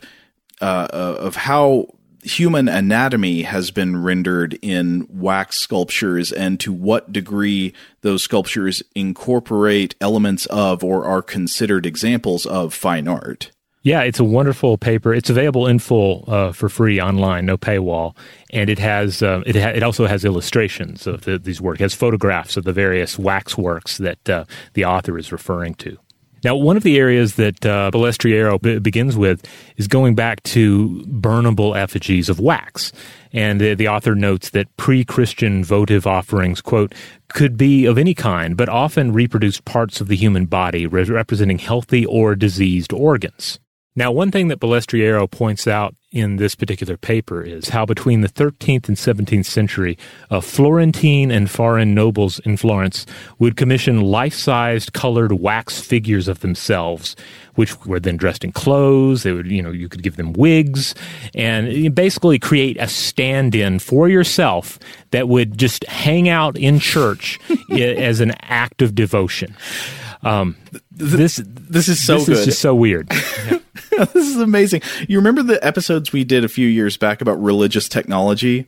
Uh, of how human anatomy has been rendered in wax sculptures and to what degree those sculptures incorporate elements of or are considered examples of fine art. Yeah, it's a wonderful paper. It's available in full uh, for free online, no paywall, and it has uh, it ha- it also has illustrations of the, these works. It has photographs of the various wax works that uh, the author is referring to. Now, one of the areas that uh, Ballestriero b- begins with is going back to burnable effigies of wax. And the, the author notes that pre Christian votive offerings, quote, could be of any kind, but often reproduced parts of the human body re- representing healthy or diseased organs. Now, one thing that Ballestriero points out in this particular paper is how between the 13th and 17th century, uh, Florentine and foreign nobles in Florence would commission life-sized colored wax figures of themselves, which were then dressed in clothes. They would, you know, you could give them wigs and basically create a stand-in for yourself that would just hang out in church as an act of devotion. Um, this this is so this good. is just so weird. this is amazing. You remember the episodes we did a few years back about religious technology?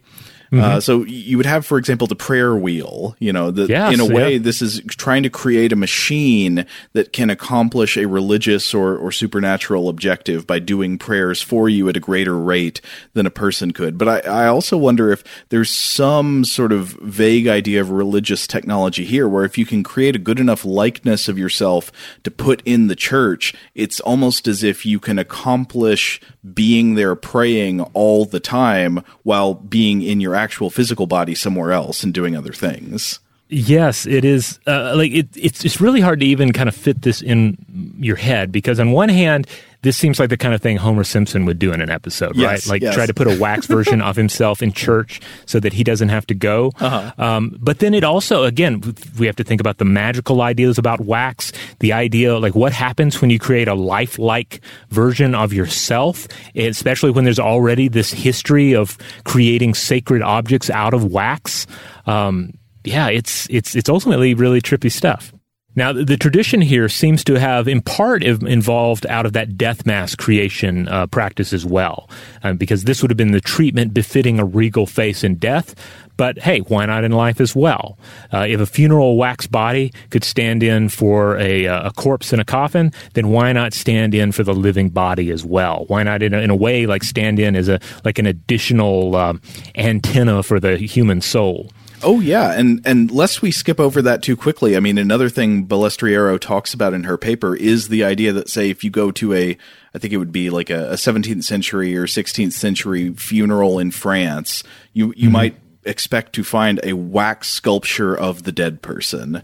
Mm-hmm. Uh, so you would have, for example, the prayer wheel. You know, the, yes, in a way, yeah. this is trying to create a machine that can accomplish a religious or, or supernatural objective by doing prayers for you at a greater rate than a person could. But I, I also wonder if there's some sort of vague idea of religious technology here, where if you can create a good enough likeness of yourself to put in the church, it's almost as if you can accomplish being there praying all the time while being in your actual physical body somewhere else and doing other things. Yes, it is. Uh, like it, it's it's really hard to even kind of fit this in your head because on one hand, this seems like the kind of thing Homer Simpson would do in an episode, Yes, right? Like yes. try to put a wax version of himself in church so that he doesn't have to go. Uh-huh. Um, but then it also, again, we have to think about the magical ideas about wax. The idea, like what happens when you create a lifelike version of yourself, especially when there's already this history of creating sacred objects out of wax. Um, yeah, it's it's it's ultimately really trippy stuff. Now, the, tradition here seems to have, in part, involved out of that death mask creation uh, practice as well, um, because this would have been the treatment befitting a regal face in death. But hey, why not in life as well? Uh, if a funeral wax body could stand in for a, uh, a corpse in a coffin, then why not stand in for the living body as well? Why not, in a, in a way, like stand in as a like an additional um, antenna for the human soul? Oh yeah, and and lest we skip over that too quickly, I mean another thing Ballestriero talks about in her paper is the idea that say if you go to a I think it would be like a, a 17th century or 16th century funeral in France, you you might expect to find a wax sculpture of the dead person.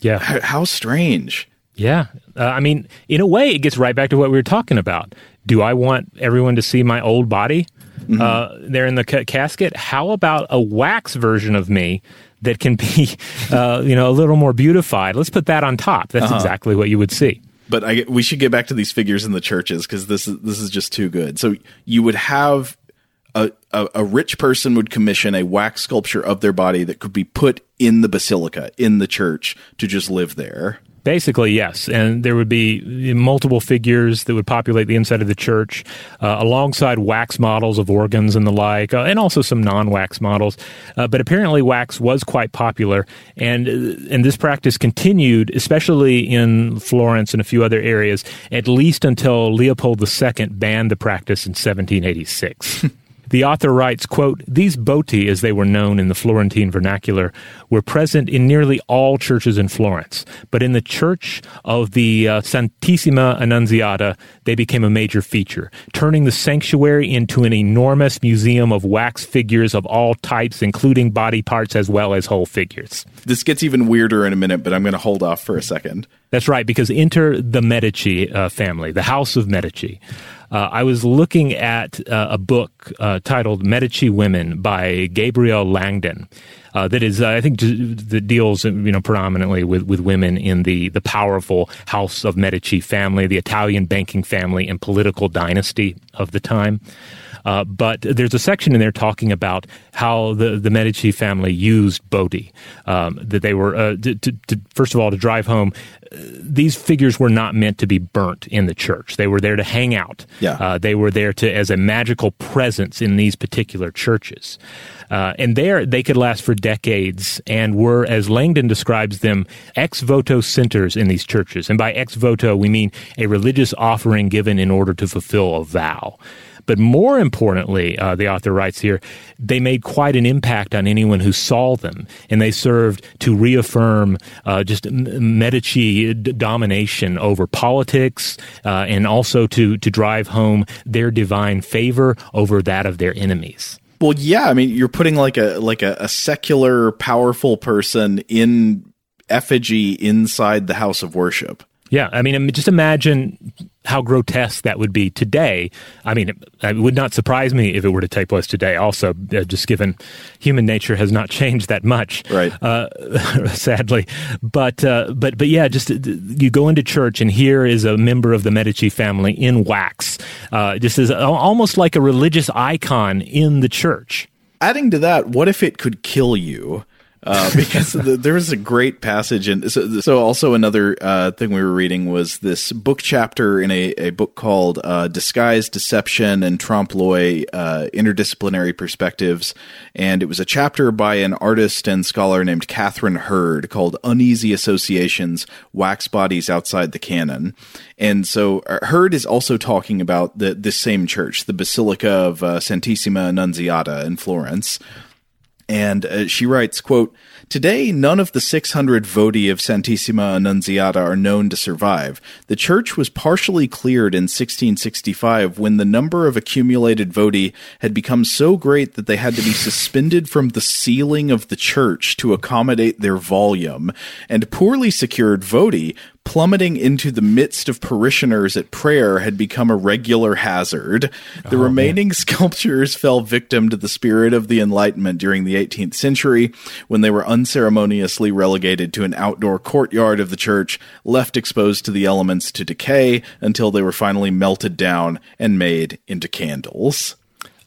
Yeah. H- how strange. Yeah. Uh, I mean, in a way, it gets right back to what we were talking about. Do I want everyone to see my old body uh, there in the ca- casket? How about a wax version of me that can be, uh, you know, a little more beautified? Let's put that on top. That's exactly what you would see. But I, we should get back to these figures in the churches because this is this is just too good. So you would have a, a a rich person would commission a wax sculpture of their body that could be put in the basilica in the church to just live there. Basically, yes. And there would be multiple figures that would populate the inside of the church, uh, alongside wax models of organs and the like, uh, and also some non wax models. Uh, but apparently, wax was quite popular. And, uh, and this practice continued, especially in Florence and a few other areas, at least until Leopold II banned the practice in 1786. The author writes, quote, These boti, as they were known in the Florentine vernacular, were present in nearly all churches in Florence. But in the church of the uh, Santissima Annunziata, they became a major feature, turning the sanctuary into an enormous museum of wax figures of all types, including body parts as well as whole figures. This gets even weirder in a minute, but I'm going to hold off for a second. That's right, because enter the Medici uh, family, the House of Medici. Uh, I was looking at uh, a book uh, titled Medici Women by Gabrielle Langdon. Uh, that is, uh, I think, that deals, you know, predominantly with, with women in the, the powerful House of Medici family, the Italian banking family and political dynasty of the time. Uh, but there's a section in there talking about how the, the Medici family used Boti. Um, that they were, uh, to, to, to, first of all, to drive home, uh, these figures were not meant to be burnt in the church. They were there to hang out. Yeah. Uh, they were there to as a magical presence in these particular churches. Uh, and there, they could last for decades and were, as Langdon describes them, ex voto centers in these churches. And by ex voto, we mean a religious offering given in order to fulfill a vow. But more importantly, uh, the author writes here, they made quite an impact on anyone who saw them, and they served to reaffirm uh, just Medici domination over politics, uh, and also to to drive home their divine favor over that of their enemies. Well, yeah, I mean, you're putting like a like a, a secular, powerful person in effigy inside the house of worship. Yeah, I mean, just imagine how grotesque that would be today. I mean, it, it, would not surprise me if it were to take place today. Also, uh, just given human nature has not changed that much, right? Uh, sadly, but uh, but but yeah, just uh, you go into church and here is a member of the Medici family in wax, uh, just as almost like a religious icon in the church. Adding to that, what if it could kill you? Uh, because the, there was a great passage, and so, so also another uh, thing we were reading was this book chapter in a, a book called uh, "Disguise, Deception, and Trompe l'oeil: uh, Interdisciplinary Perspectives," and it was a chapter by an artist and scholar named Catherine Hurd called "Uneasy Associations: Wax Bodies Outside the Canon." And so uh, Hurd is also talking about the this same church, the Basilica of uh, Santissima Annunziata in Florence and uh, she writes quote today none of the 600 voti of santissima annunziata are known to survive. The church was partially cleared in 1665 when the number of accumulated voti had become so great that they had to be suspended from the ceiling of the church to accommodate their volume. And poorly secured voti plummeting into the midst of parishioners at prayer had become a regular hazard. The oh, remaining man. sculptures fell victim to the spirit of the Enlightenment during the 18th century when they were unceremoniously relegated to an outdoor courtyard of the church, left exposed to the elements to decay until they were finally melted down and made into candles.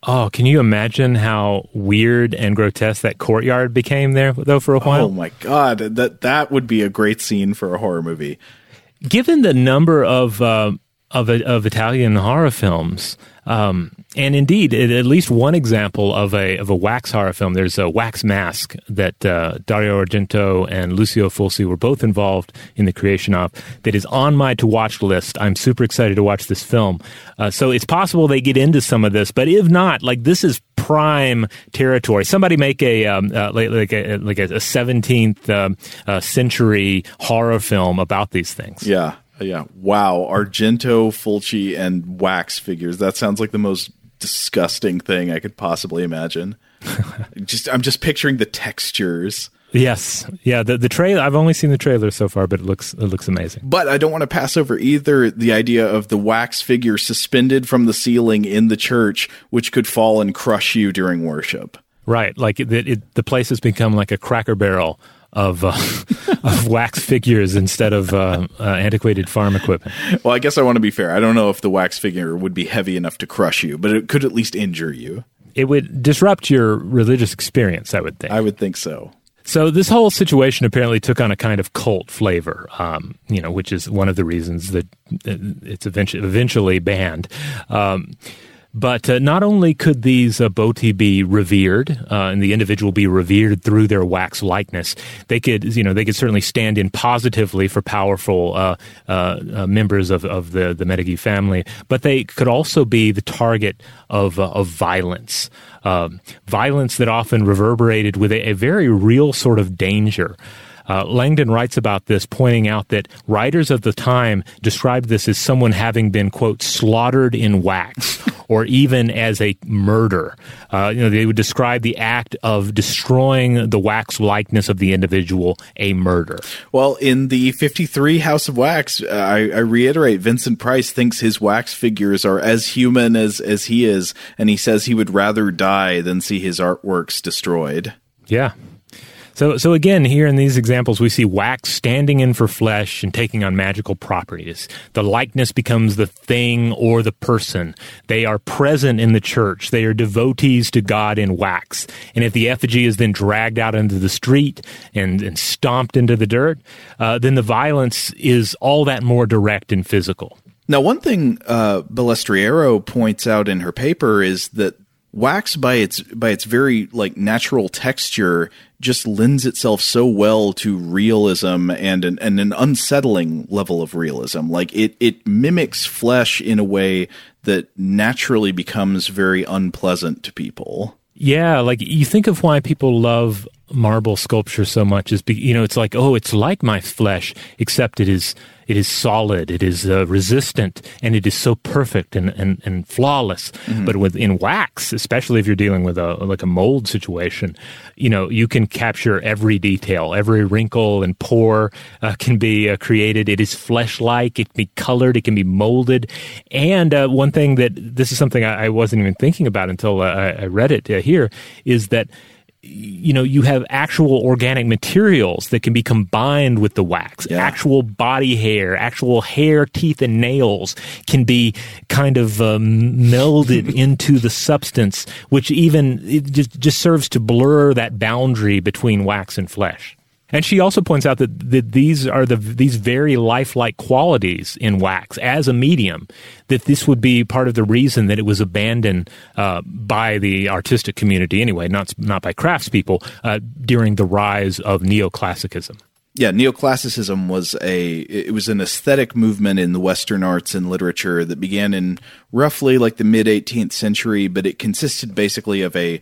Oh, can you imagine how weird and grotesque that courtyard became there though for a while? Oh my god, that that would be a great scene for a horror movie. Given the number of uh, of of Italian horror films, um, and indeed, at least one example of a of a wax horror film. There's a Wax Mask that uh, Dario Argento and Lucio Fulci were both involved in the creation of. That is on my to watch list. I'm super excited to watch this film. Uh, so it's possible they get into some of this, but if not, like this is prime territory. Somebody make a um, uh, like, a like a 17th um, uh, century horror film about these things. Yeah. Yeah. Wow. Argento, Fulci, and wax figures. That sounds like the most disgusting thing I could possibly imagine. just I'm just picturing the textures. Yes, yeah. The the trailer. I've only seen the trailer so far, but it looks it looks amazing. But I don't want to pass over either the idea of the wax figure suspended from the ceiling in the church, which could fall and crush you during worship. Right, like it, it, the place has become like a Cracker Barrel of uh, of wax figures instead of uh, uh, antiquated farm equipment. Well, I guess I want to be fair. I don't know if the wax figure would be heavy enough to crush you, but it could at least injure you. It would disrupt your religious experience. I would think. I would think so. So this whole situation apparently took on a kind of cult flavor, um, you know, which is one of the reasons that it's eventually, eventually banned. Um, but uh, not only could these uh, boti be revered, uh, and the individual be revered through their wax likeness, they could, you know, they could certainly stand in positively for powerful uh, uh, uh, members of, of the the family. But they could also be the target of of violence, violence that often reverberated with a, a very real sort of danger. Uh, Langdon writes about this, pointing out that writers of the time described this as someone having been, quote, slaughtered in wax, or even as a murder. Uh, you know, they would describe the act of destroying the wax likeness of the individual a murder. Well, in the 53 House of Wax, uh, I, I reiterate, Vincent Price thinks his wax figures are as human as, as he is, and he says he would rather die than see his artworks destroyed. Yeah. So, so again, here in these examples, we see wax standing in for flesh and taking on magical properties. The likeness becomes the thing or the person. They are present in the church. They are devotees to God in wax. And if the effigy is then dragged out into the street and, and stomped into the dirt, uh, then the violence is all that more direct and physical. Now, one thing uh, Ballestriero points out in her paper is that wax by its by its very like natural texture just lends itself so well to realism and an, and an unsettling level of realism. Like it it mimics flesh in a way that naturally becomes very unpleasant to people. Yeah like you think of why people love marble sculpture so much is be, you know it's like oh it's like my flesh except it is it is solid, it is uh, resistant, and it is so perfect and, and, and flawless. Mm-hmm. But with in wax, especially if you're dealing with a like a mold situation, you know you can capture every detail, every wrinkle and pore uh, can be uh, created. It is flesh-like. It can be colored. It can be molded. And uh, one thing that this is something I, I, wasn't even thinking about until uh, I, I read it uh, here is that you know, you have actual organic materials that can be combined with the wax. Yeah. Actual body hair, actual hair, teeth, and nails can be kind of um, melded into the substance, which even it just, just serves to blur that boundary between wax and flesh. And she also points out that, that these are the these very lifelike qualities in wax as a medium. That this would be part of the reason that it was abandoned uh, by the artistic community anyway, not not by craftspeople uh, during the rise of neoclassicism. Yeah, neoclassicism was a it was an aesthetic movement in the Western arts and literature that began in roughly like the mid 18th century, but it consisted basically of a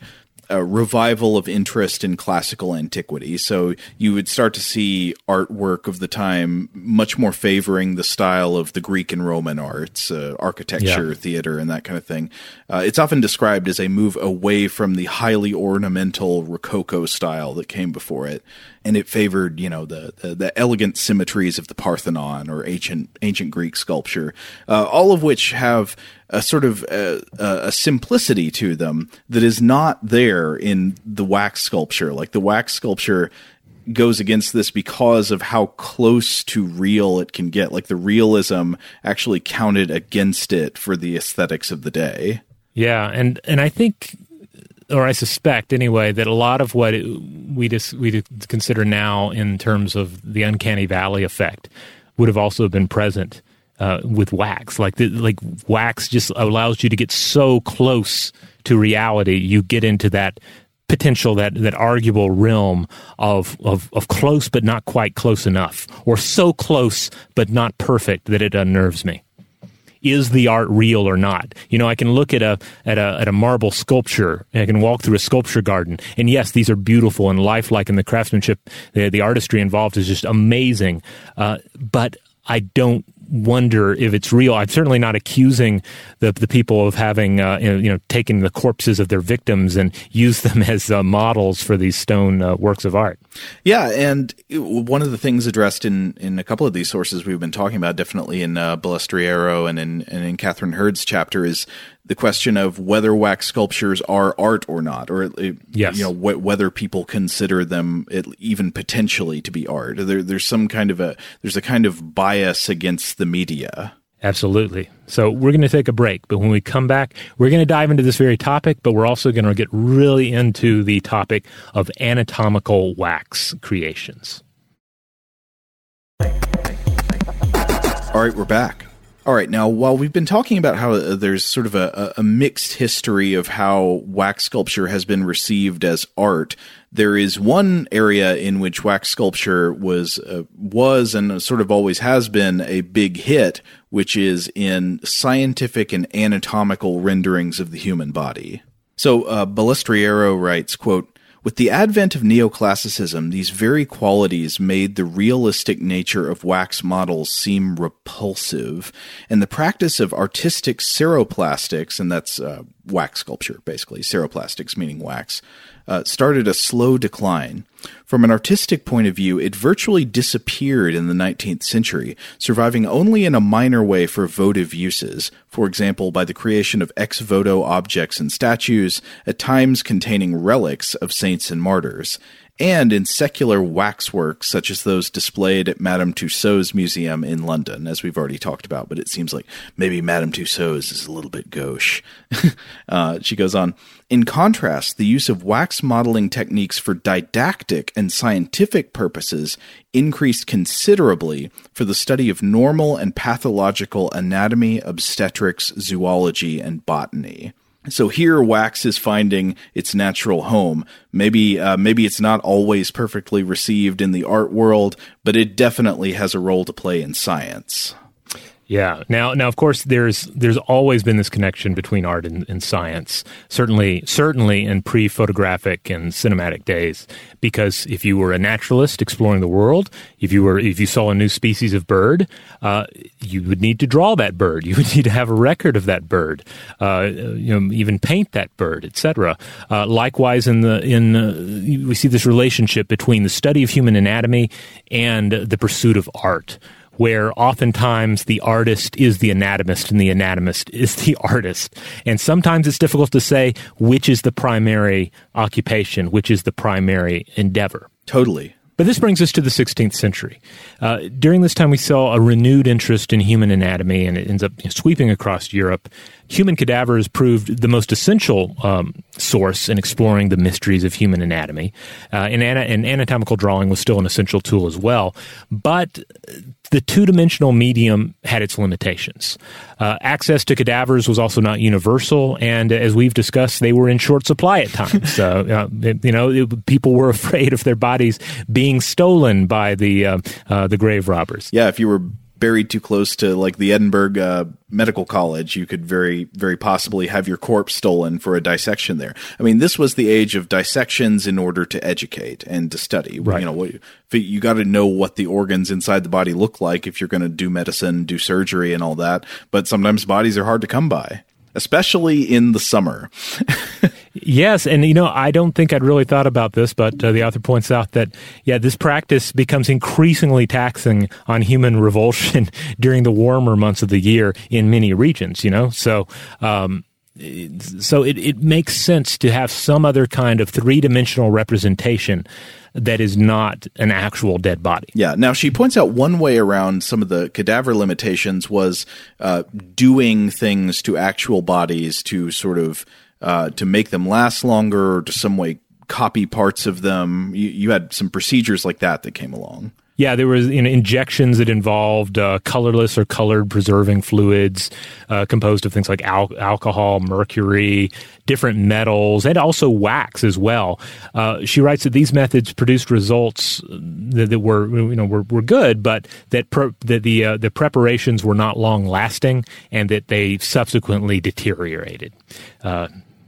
a revival of interest in classical antiquity. So you would start to see artwork of the time much more favoring the style of the Greek and Roman arts, uh, architecture, yeah. theater, and that kind of thing. Uh, it's often described as a move away from the highly ornamental Rococo style that came before it, and it favored, you know, the the, the elegant symmetries of the Parthenon or ancient ancient Greek sculpture, uh, all of which have a sort of a, a, simplicity to them that is not there in the wax sculpture. Like the wax sculpture goes against this because of how close to real it can get. Like the realism actually counted against it for the aesthetics of the day. Yeah, and and I think or I suspect anyway, that a lot of what we we consider now in terms of the uncanny valley effect would have also been present uh, with wax. Like the, like wax just allows you to get so close to reality. You get into that potential that that arguable realm of, of of close but not quite close enough, or so close but not perfect that it unnerves me is the art real or not? You know, I can look at a at a at a marble sculpture I can walk through a sculpture garden, and yes, these are beautiful and lifelike, and the craftsmanship, the the artistry involved is just amazing. Uh, but I don't wonder if it's real. I'm certainly not accusing the the people of having uh, you, know, you know taken the corpses of their victims and used them as uh, models for these stone uh, works of art. Yeah, and one of the things addressed in in a couple of these sources we've been talking about, definitely in uh, Ballestriero and in and in Catherine Hurd's chapter, is the question of whether wax sculptures are art or not, or yes. you know wh- whether people consider them even potentially to be art. There, there's some kind of a there's a kind of bias against the media. Absolutely. So we're going to take a break, but when we come back, we're going to dive into this very topic, but we're also going to get really into the topic of anatomical wax creations. All right, we're back. All right, now while we've been talking about how uh, there's sort of a, a, mixed history of how wax sculpture has been received as art, there is one area in which wax sculpture was uh, was and sort of always has been a big hit, which is in scientific and anatomical renderings of the human body. So uh, Ballestriero writes, "quote With the advent of neoclassicism, these very qualities made the realistic nature of wax models seem repulsive, and the practice of artistic ceroplastics, and that's uh, wax sculpture, basically, ceroplastics meaning wax, uh, started a slow decline. From an artistic point of view, it virtually disappeared in the 19th century, surviving only in a minor way for votive uses, for example, by the creation of ex voto objects and statues, at times containing relics of saints and martyrs and in secular waxworks such as those displayed at Madame Tussauds Museum in London, as we've already talked about. But it seems like maybe Madame Tussauds is a little bit gauche. uh, she goes on. In contrast, the use of wax modeling techniques for didactic and scientific purposes increased considerably for the study of normal and pathological anatomy, obstetrics, zoology, and botany. So here, wax is finding its natural home. Maybe, uh, maybe it's not always perfectly received in the art world, but it definitely has a role to play in science. Yeah. Now, now, of course, there's there's always been this connection between art and, and science. Certainly, certainly in pre-photographic and cinematic days, because if you were a naturalist exploring the world, if you were if you saw a new species of bird, uh, you would need to draw that bird. You would need to have a record of that bird. Uh, you know, even paint that bird, etc. Uh, likewise, in the in uh, we see this relationship between the study of human anatomy and the pursuit of art where oftentimes the artist is the anatomist and the anatomist is the artist. And sometimes it's difficult to say which is the primary occupation, which is the primary endeavor. Totally. But this brings us to the 16th century. Uh, during this time, we saw a renewed interest in human anatomy, and it ends up sweeping across Europe human cadavers proved the most essential um, source in exploring the mysteries of human anatomy. Uh, and, ana- and, anatomical drawing was still an essential tool as well. But the two dimensional medium had its limitations. Uh, access to cadavers was also not universal, and as we've discussed, they were in short supply at times. uh, you know, it, people were afraid of their bodies being stolen by the uh, uh, the grave robbers. Yeah, if you were buried too close to like the Edinburgh uh, Medical College, you could very, very possibly have your corpse stolen for a dissection there. I mean, this was the age of dissections in order to educate and to study. Right. You know, what, you got to know what the organs inside the body look like if you're going to do medicine, do surgery, and all that. But sometimes bodies are hard to come by especially in the summer. yes, and you know, I don't think I'd really thought about this, but uh, the author points out that yeah, this practice becomes increasingly taxing on human revulsion during the warmer months of the year in many regions. You know, so. Um, so it, it makes sense to have some other kind of three dimensional representation that is not an actual dead body. Yeah. Now she points out one way around some of the cadaver limitations was uh, doing things to actual bodies to sort of uh, to make them last longer, or to some way copy parts of them. You, you had some procedures like that that came along. Yeah, there was you know, injections that involved uh, colorless or colored preserving fluids uh, composed of things like al- alcohol, mercury, different metals, and also wax as well. Uh, she writes that these methods produced results that, that, were you know were, were good, but that that the uh, the preparations were not long lasting, and that they subsequently deteriorated. Uh,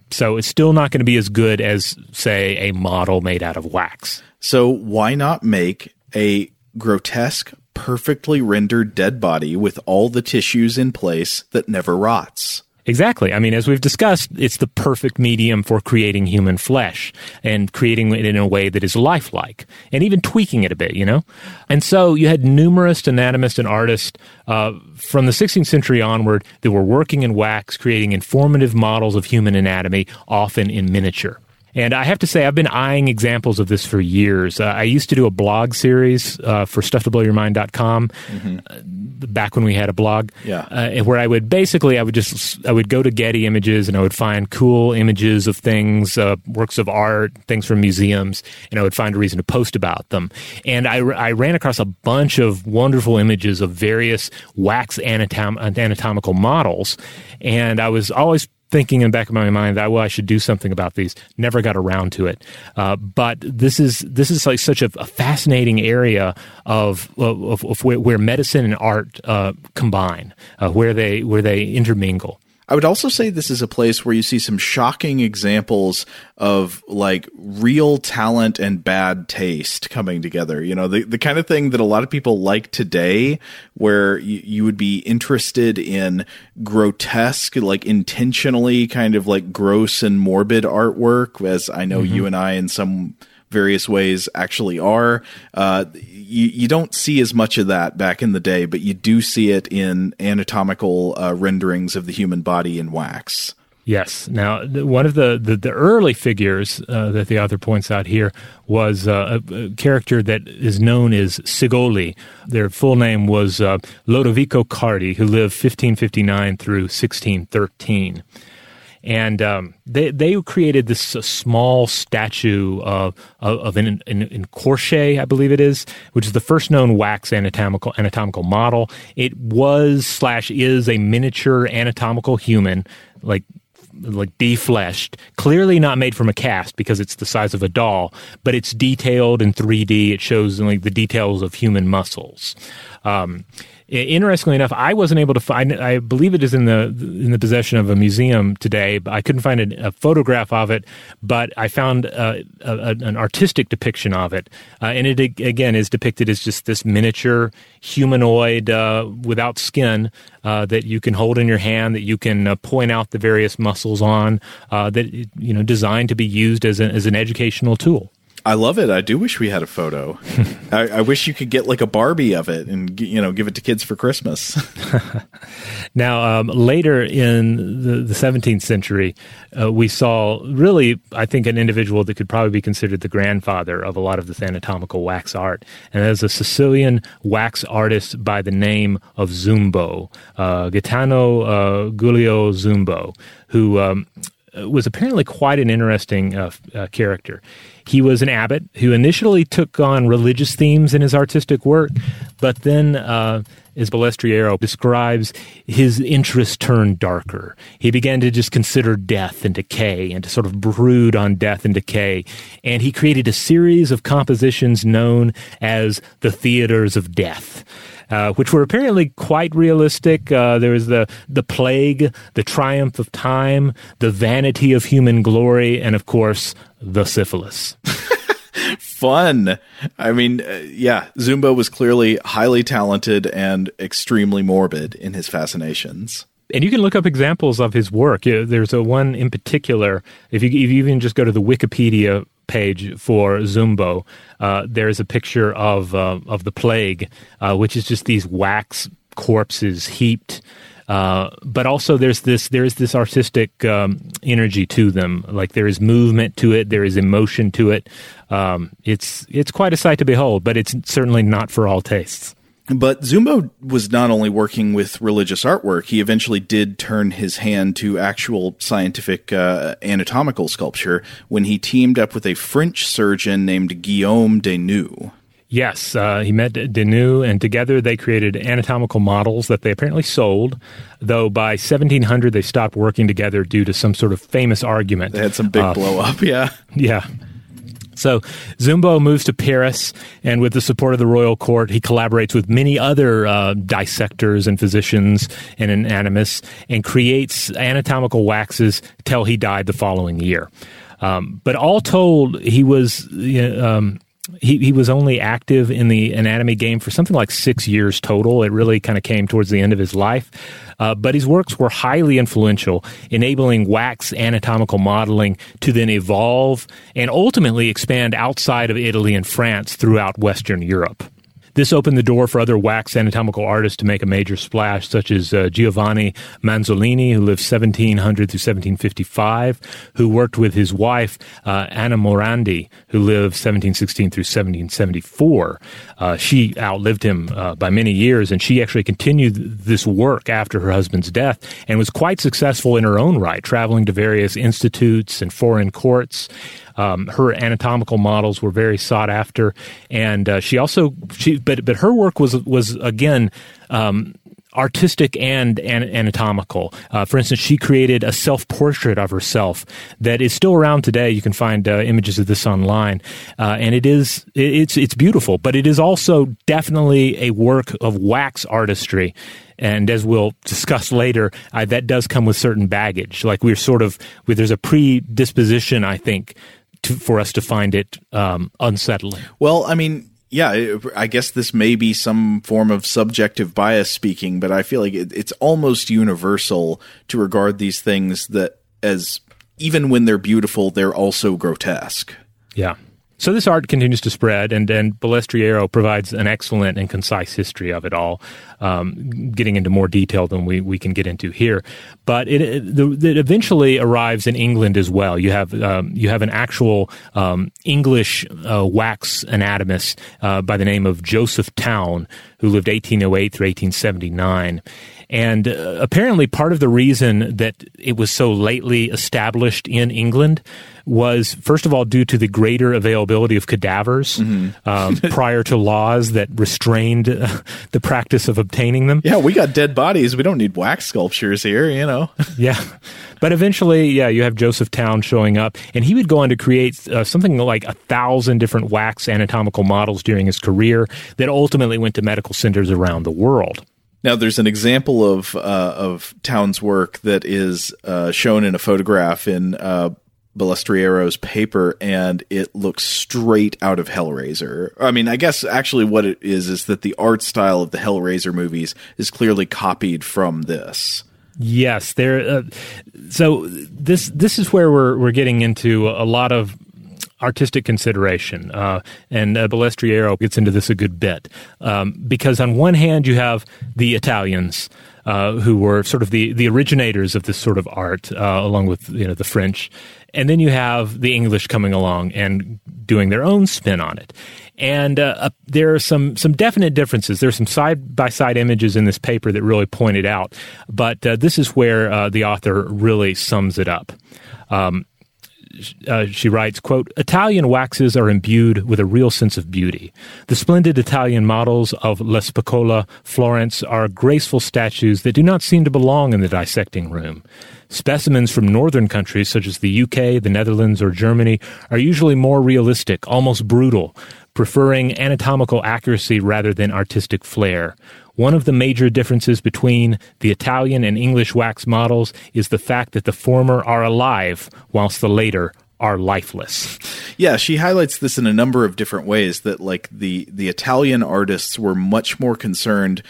so it's still not going to be as good as, say, a model made out of wax. So why not make a grotesque, perfectly rendered dead body with all the tissues in place that never rots. Exactly. I mean, as we've discussed, it's the perfect medium for creating human flesh and creating it in a way that is lifelike and even tweaking it a bit, you know? And so you had numerous anatomists and artists uh, from the 16th century onward that were working in wax, creating informative models of human anatomy, often in miniature. And I have to say, I've been eyeing examples of this for years. Uh, I used to do a blog series uh, for stufftoblowyourmind.com mm-hmm. uh, back when we had a blog. Yeah. Uh, where I would basically, I would just, I would go to Getty Images and I would find cool images of things, uh, works of art, things from museums, and I would find a reason to post about them. And I, I ran across a bunch of wonderful images of various wax anatom- anatomical models. And I was always thinking in the back of my mind that well I should do something about these. Never got around to it. Uh, but this is this is like such a, a fascinating area of of, of where, where, medicine and art uh, combine, uh, where they where they intermingle. I would also say this is a place where you see some shocking examples of like real talent and bad taste coming together. You know, the, the kind of thing that a lot of people like today, where you, you would be interested in grotesque, like intentionally kind of like gross and morbid artwork, as I know mm-hmm. you and I in some various ways actually are. Uh, you, you don't see as much of that back in the day, but you do see it in anatomical uh, renderings of the human body in wax. Yes. Now, one of the, the, the early figures uh, that the author points out here was uh, a, a, character that is known as Cigoli. Their full name was uh, Lodovico Cardi, who lived 1559 through 1613 and um, they they created this uh, small statue of of, of an, I believe it is, which is the first known wax anatomical anatomical model. It was slash is a miniature anatomical human, like like defleshed, clearly not made from a cast because it's the size of a doll, but it's detailed in 3D. It shows like the details of human muscles. Um, Interestingly enough, I wasn't able to find. I believe it is in the in the possession of a museum today. But I couldn't find a, a photograph of it, but I found uh, a, a, an artistic depiction of it, uh, and it again is depicted as just this miniature humanoid uh, without skin uh, that you can hold in your hand, that you can uh, point out the various muscles on, that you know designed to be used as, as an educational tool. I love it. I do wish we had a photo. I, I, wish you could get like a Barbie of it and you know give it to kids for Christmas. now, um, later in the, the 17th century, uh, we saw really, I think, an individual that could probably be considered the grandfather of a lot of this anatomical wax art, and that is a Sicilian wax artist by the name of Zumbo, uh, Gaetano uh, Giulio Zumbo, who um, was apparently quite an interesting uh, uh, character. He was an abbot who initially took on religious themes in his artistic work, but then, uh, as Ballestriero describes, his interest turned darker. He began to just consider death and decay and to sort of brood on death and decay. And he created a series of compositions known as the theaters of death. Uh, which were apparently quite realistic. Uh, there was the the plague, the triumph of time, the vanity of human glory, and of course the syphilis. Fun. I mean, uh, yeah, Zumbo was clearly highly talented and extremely morbid in his fascinations. And you can look up examples of his work. There's a one in particular. If you, if you even just go to the Wikipedia page for Zumbo, uh, there's a picture of uh, of the plague, uh, which is just these wax corpses heaped uh, but also there's this there is this artistic um, energy to them. Like there is movement to it, there is emotion to it. Um, it's it's quite a sight to behold, but it's certainly not for all tastes. But Zumbo was not only working with religious artwork; he eventually did turn his hand to actual scientific uh, anatomical sculpture when he teamed up with a French surgeon named Guillaume Desnoues. Yes, uh, he met Desnoues, and together they created anatomical models that they apparently sold. Though by 1700 they stopped working together due to some sort of famous argument. They had some big uh, blow up, yeah. Yeah. So Zumbo moves to Paris, and with the support of the royal court, he collaborates with many other uh, dissectors and physicians and anatomists, and creates anatomical waxes till he died the following year. Um, but all told, he was um, he, he was only active in the anatomy game for something like six years total. It really kind of came towards the end of his life. Uh, but his works were highly influential, enabling wax anatomical modeling to then evolve and ultimately expand outside of Italy and France throughout Western Europe. This opened the door for other wax anatomical artists to make a major splash, such as uh, Giovanni Manzolini, who lived 1700 through 1755, who worked with his wife, uh, Anna Morandi, who lived 1716 through 1774. Uh, she outlived him uh, by many years, and she actually continued this work after her husband's death and was quite successful in her own right, traveling to various institutes and foreign courts. Um, her anatomical models were very sought after, and uh, she also she but but her work was was again. Um, artistic and, anatomical. Uh, for instance, she created a self portrait of herself that is still around today. You can find uh, images of this online, uh, and it is it's it's beautiful, but it is also definitely a work of wax artistry. And as we'll discuss later, uh, that does come with certain baggage. Like we're sort of, there's a predisposition, I think, to, for us to find it um, unsettling. Well, I mean, yeah, I guess this may be some form of subjective bias speaking, but I feel like it, it's almost universal to regard these things that as even when they're beautiful, they're also grotesque. Yeah. So this art continues to spread, and, and Ballestriero provides an excellent and concise history of it all, um, getting into more detail than we, we can get into here. But it, it, it eventually arrives in England as well. You have um, you have an actual um, English uh, wax anatomist uh, by the name of Joseph Towne who lived 1808 through 1879. And uh, apparently, part of the reason that it was so lately established in England was, first of all, due to the greater availability of cadavers mm-hmm. um, prior to laws that restrained uh, the practice of obtaining them. Yeah, we got dead bodies. We don't need wax sculptures here, you know. yeah. But eventually, yeah, you have Joseph Towne showing up, and he would go on to create uh, something like a thousand different wax anatomical models during his career that ultimately went to medical centers around the world. Now, there's an example of uh, of Towne's work that is uh, shown in a photograph in uh, Ballestriero's paper, and it looks straight out of Hellraiser. I mean, I guess actually what it is is that the art style of the Hellraiser movies is clearly copied from this. Yes, there. Uh, so this this is where we're we're getting into a lot of artistic consideration. Uh, and uh, Ballestriero gets into this a good bit. Um, because on one hand, you have the Italians. Uh, who were sort of the, the originators of this sort of art, uh, along with you know the French, and then you have the English coming along and doing their own spin on it. And uh, there are some some definite differences. There's some side by side images in this paper that really point it out, but uh, this is where uh, the author really sums it up. Um, uh, she writes, quote, Italian waxes are imbued with a real sense of beauty. The splendid Italian models of La Specola, Florence, are graceful statues that do not seem to belong in the dissecting room. Specimens from northern countries such as the UK, the Netherlands, or Germany are usually more realistic, almost brutal, preferring anatomical accuracy rather than artistic flair. One of the major differences between the Italian and English wax models is the fact that the former are alive, whilst the later are lifeless. Yeah, she highlights this in a number of different ways that like the the Italian artists were much more concerned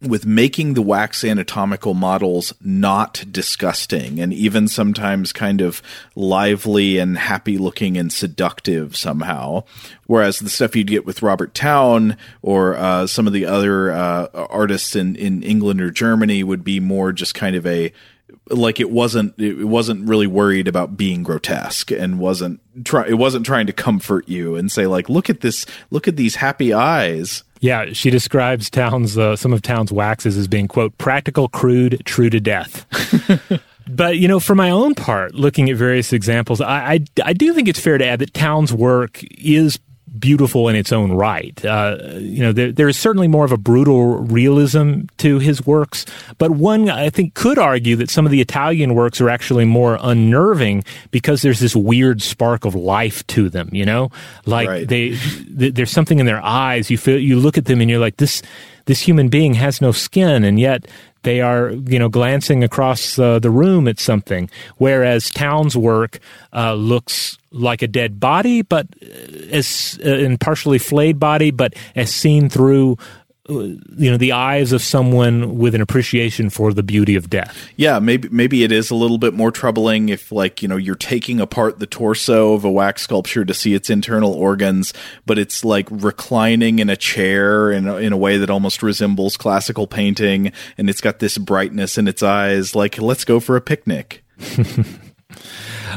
with making the wax anatomical models not disgusting and even sometimes kind of lively and happy looking and seductive somehow. Whereas the stuff you'd get with Robert Towne or uh, some of the other uh, artists in, in England or Germany would be more just kind of a like it wasn't it wasn't really worried about being grotesque and wasn't try it wasn't trying to comfort you and say like look at this look at these happy eyes yeah, she describes Towne's uh, some of Towne's waxes as being quote practical, crude, true to death. but you know, for my own part, looking at various examples, I, I, I do think it's fair to add that Towne's work is beautiful in its own right. Uh, you know, there, there is certainly more of a brutal realism to his works, but one I think could argue that some of the Italian works are actually more unnerving because there's this weird spark of life to them. You know, like right. they, there's something in their eyes. You feel you look at them and you're like this. This human being has no skin, and yet they are, you know, glancing across uh, the room at something. Whereas Towne's work uh, looks like a dead body, but uh, as uh, in partially flayed body, but as seen through uh, you know the eyes of someone with an appreciation for the beauty of death. Yeah, maybe maybe it is a little bit more troubling if like, you know, you're taking apart the torso of a wax sculpture to see its internal organs, but it's like reclining in a chair in a, in a way that almost resembles classical painting and it's got this brightness in its eyes like let's go for a picnic.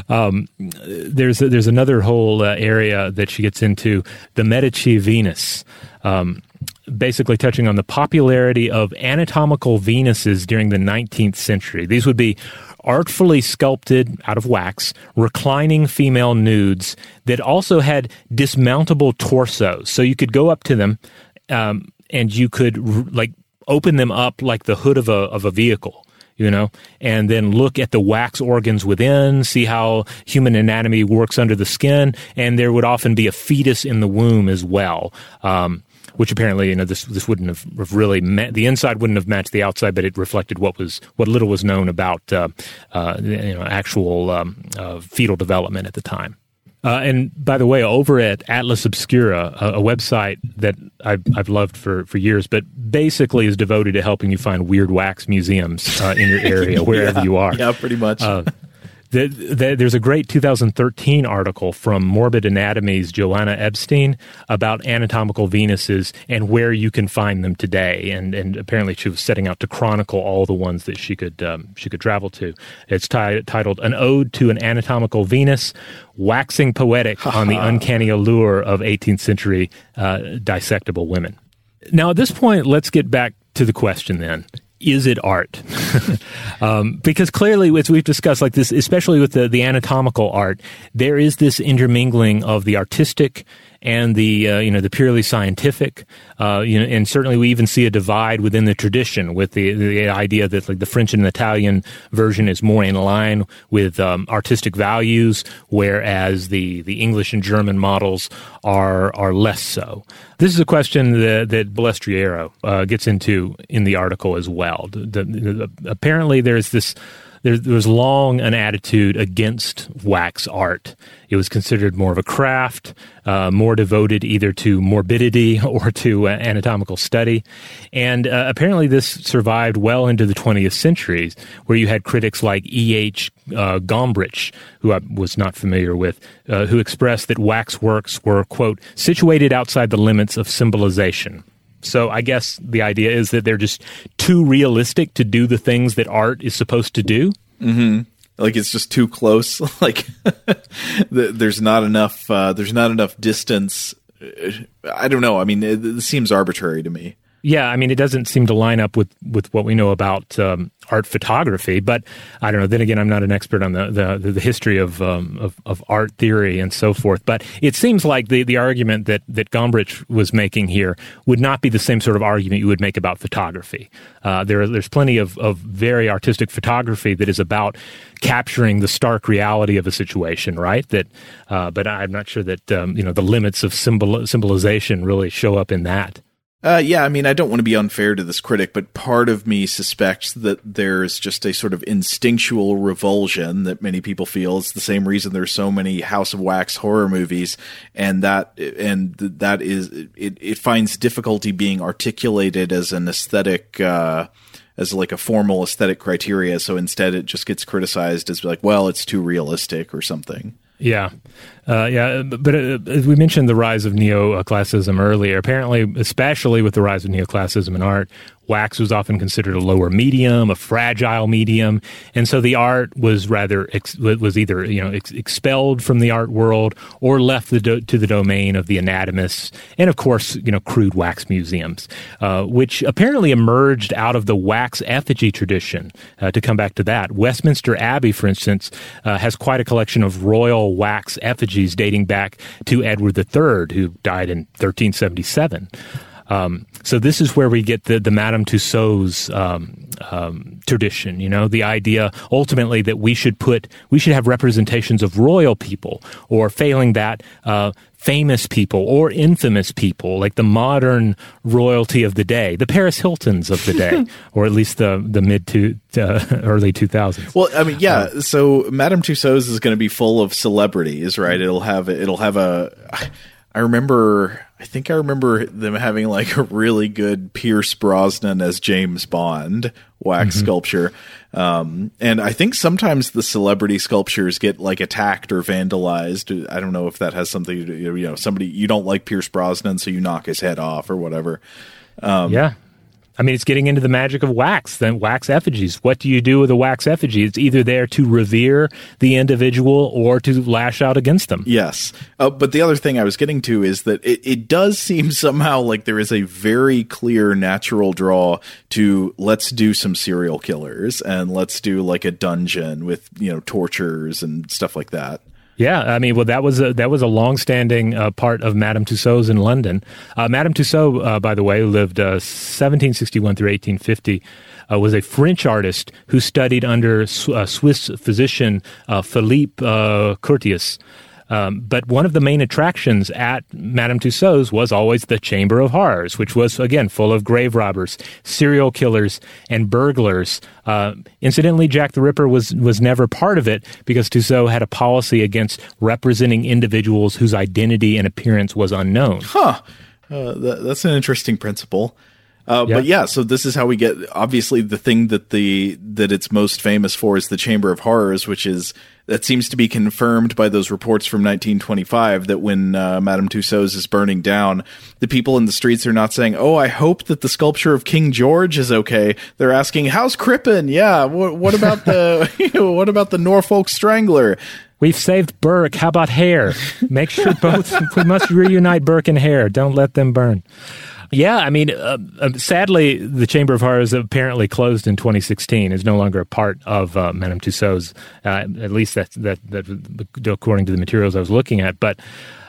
Um, there's there's another whole uh, area that she gets into the Medici Venus. Um, basically touching on the popularity of anatomical Venuses during the 19th century. These would be artfully sculpted out of wax, reclining female nudes that also had dismountable torsos. So you could go up to them um, and you could like open them up like the hood of a of a vehicle you know, and then look at the wax organs within, see how human anatomy works under the skin, and there would often be a fetus in the womb as well. Um, which apparently, you know, this this wouldn't have really met, the inside wouldn't have matched the outside, but it reflected what was what little was known about uh, uh, you know actual um, uh, fetal development at the time. Uh, and by the way, over at Atlas Obscura, a, a, website that I've, I've loved for, for years, but basically is devoted to helping you find weird wax museums uh, in your area, wherever yeah, you are. Yeah, pretty much. Uh, the, the, there's a great 2013 article from Morbid Anatomy's Joanna Ebenstein about anatomical Venuses and where you can find them today. And, and apparently, she was setting out to chronicle all the ones that she could um, she could travel to. It's t- titled "An Ode to an Anatomical Venus," waxing poetic on the uncanny allure of 18th century uh, dissectable women. Now, at this point, let's get back to the question then is it art? um, because clearly, as we've discussed, like this, especially with the, the anatomical art, there is this intermingling of the artistic and the uh, you know the purely scientific. Uh, you know, and certainly we even see a divide within the tradition with the the idea that like the French and Italian version is more in line with um, artistic values, whereas the the English and German models are are less so. This is a question that, that Ballestriero uh, gets into in the article as well. The, the, apparently, there's this there, there was long an attitude against wax art. It was considered more of a craft, uh, more devoted either to morbidity or to uh, anatomical study. And uh, apparently, this survived well into the 20th century, where you had critics like E.H. Gombrich, who I was not familiar with, uh, who expressed that wax works were, quote, situated outside the limits of symbolization. So I guess the idea is that they're just too realistic to do the things that art is supposed to do. Mm-hmm. Like it's just too close. like there's not enough. Uh, there's not enough distance. I don't know. I mean, it, it seems arbitrary to me. Yeah, I mean, it doesn't seem to line up with, with what we know about um, art photography. But I don't know. Then again, I'm not an expert on the the, the history of, um, of, of art theory and so forth. But it seems like the, the argument that that Gombrich was making here would not be the same sort of argument you would make about photography. Uh, there, there's plenty of, of very artistic photography that is about capturing the stark reality of a situation, right? That, uh, but I'm not sure that um, you know the limits of symbol symbolization really show up in that. Uh, yeah, I mean, I don't want to be unfair to this critic, but part of me suspects that there's just a sort of instinctual revulsion that many people feel. It's the same reason there's so many House of Wax horror movies, and that and that is it. It finds difficulty being articulated as an aesthetic. Uh, as like a formal aesthetic criteria, so instead it just gets criticized as like, well, it's too realistic or something. Yeah, uh, yeah, but uh, as we mentioned the rise of neoclassicism earlier, apparently, especially with the rise of neoclassicism in art, wax was often considered a lower medium, a fragile medium, and so the art was rather ex- was either you know ex- expelled from the art world or left the do- to the domain of the anatomists and of course you know crude wax museums, uh, which apparently emerged out of the wax effigy tradition. Uh, to come back to that, Westminster Abbey, for instance, uh, has quite a collection of royal wax effigies effigies dating back to Edward III, who died in 1377. Um, so this is where we get the, the Madame Tussauds um, um, tradition. You know, the idea ultimately that we should put we should have representations of royal people, or failing that, uh, famous people or infamous people, like the modern royalty of the day, the Paris Hiltons of the day, or at least the the mid to uh, early two thousands. Well, I mean, yeah. Uh, so Madame Tussauds is going to be full of celebrities, right? It'll have it'll have a. I remember I think I remember them having like a really good Pierce Brosnan as James Bond wax mm-hmm. sculpture. Um, and I think sometimes the celebrity sculptures get like attacked or vandalized. I don't know if that has something to do, you know, somebody, you don't like Pierce Brosnan, so you knock his head off or whatever. Um, yeah. I mean, it's getting into the magic of wax, then wax effigies. What do you do with a wax effigy? It's either there to revere the individual or to lash out against them. Yes. Uh, but the other thing I was getting to is that it, it does seem somehow like there is a very clear natural draw to let's do some serial killers and let's do like a dungeon with, you know, tortures and stuff like that. Yeah, I mean, well, that was a, that was a long-standing uh, part of Madame Tussauds in London. Uh, Madame Tussaud, uh, by the way, lived 1761 through 1850. was a French artist who studied under Swiss physician Philippe Curtius. Um, but one of the main attractions at Madame Tussauds was always the Chamber of Horrors, which was, again, full of grave robbers, serial killers, and burglars. Uh, incidentally, Jack the Ripper was, was never part of it because Tussaud had a policy against representing individuals whose identity and appearance was unknown. Huh. Uh, that, that's an interesting principle. Uh, But yeah, so this is how we get. Obviously, the thing that the that it's most famous for is the Chamber of Horrors, which is that seems to be confirmed by those reports from 1925 that when uh, Madame Tussauds is burning down, the people in the streets are not saying, "Oh, I hope that the sculpture of King George is okay." They're asking, "How's Crippen? Yeah, what, what about the what about the Norfolk Strangler?" We've saved Burke. How about Hare? Make sure both we must reunite Burke and Hare. Don't let them burn. Yeah, I mean, uh, uh, sadly, the Chamber of Horrors apparently closed in 2016. is no longer a part of uh, Madame Tussauds. Uh, at least that's that, that according to the materials I was looking at. But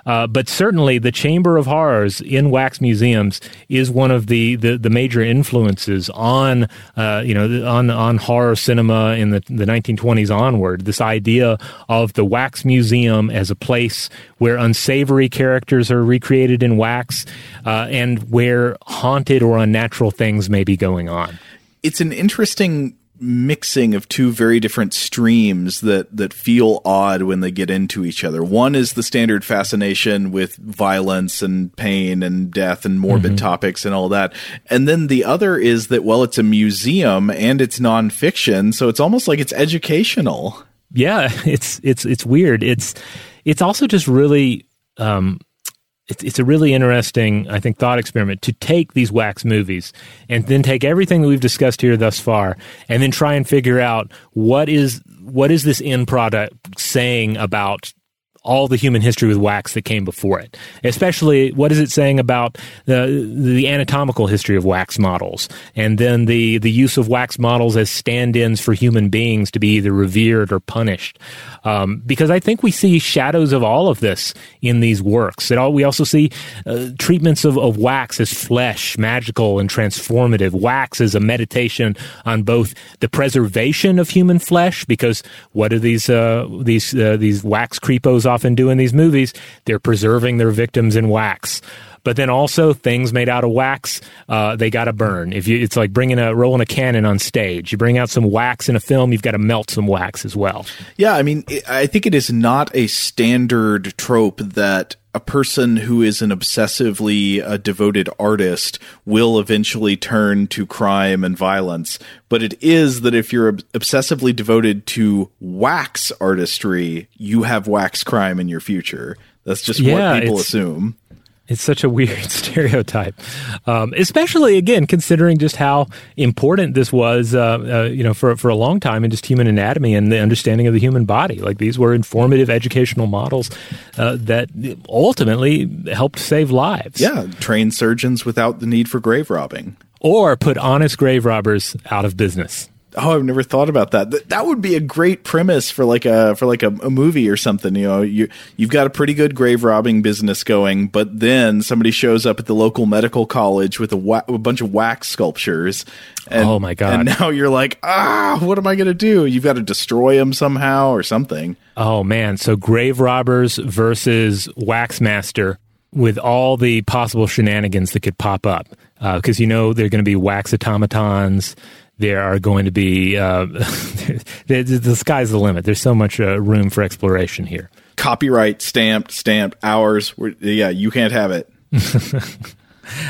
uh, but certainly, the Chamber of Horrors in wax museums is one of the, the, the major influences on uh, you know on on horror cinema in the, the 1920s onward. This idea of the wax museum as a place where unsavory characters are recreated in wax, uh, and where haunted or unnatural things may be going on. It's an interesting mixing of two very different streams that that feel odd when they get into each other. One is the standard fascination with violence and pain and death and morbid mm-hmm. topics and all that. And then the other is that well it's a museum and it's nonfiction, so it's almost like it's educational. Yeah, it's it's it's weird. It's it's also just really um it's, it's a really interesting, I think, thought experiment to take these wax movies and then take everything that we've discussed here thus far and then try and figure out what is what is this end product saying about all the human history with wax that came before it. Especially, what is it saying about the the anatomical history of wax models, and then the the use of wax models as stand-ins for human beings to be either revered or punished. Um, because I think we see shadows of all of this in these works. It all, we also see uh, treatments of, of wax as flesh, magical and transformative. Wax as a meditation on both the preservation of human flesh, because what are these uh, these uh, these wax creepos often do in these movies? They're preserving their victims in wax. But then also things made out of wax, uh, they got to burn. If you, it's like bringing a rolling a cannon on stage. You bring out some wax in a film, you've got to melt some wax as well. Yeah, I mean, I think it is not a standard trope that a person who is an obsessively uh, devoted artist will eventually turn to crime and violence. But it is that if you're ob- obsessively devoted to wax artistry, you have wax crime in your future. That's just yeah, what people assume. It's such a weird stereotype, um, especially again considering just how important this was, uh, uh, you know, for for a long time in just human anatomy and the understanding of the human body. Like these were informative educational models uh, that ultimately helped save lives. Yeah, train surgeons without the need for grave robbing, or put honest grave robbers out of business. Oh, I've never thought about that. That, that would be a great premise for like a for like a, a, movie or something. You know, you you've got a pretty good grave robbing business going, but then somebody shows up at the local medical college with a, wa- a bunch of wax sculptures. And, oh my god! And now you're like, ah, what am I going to do? You've got to destroy them somehow or something. Oh man! So grave robbers versus wax master with all the possible shenanigans that could pop up because uh, you know they're going to be wax automatons there are going to be uh, the, the, sky's the limit. There's so much uh, room for exploration here. Copyright stamped, stamped hours. Yeah, you can't have it.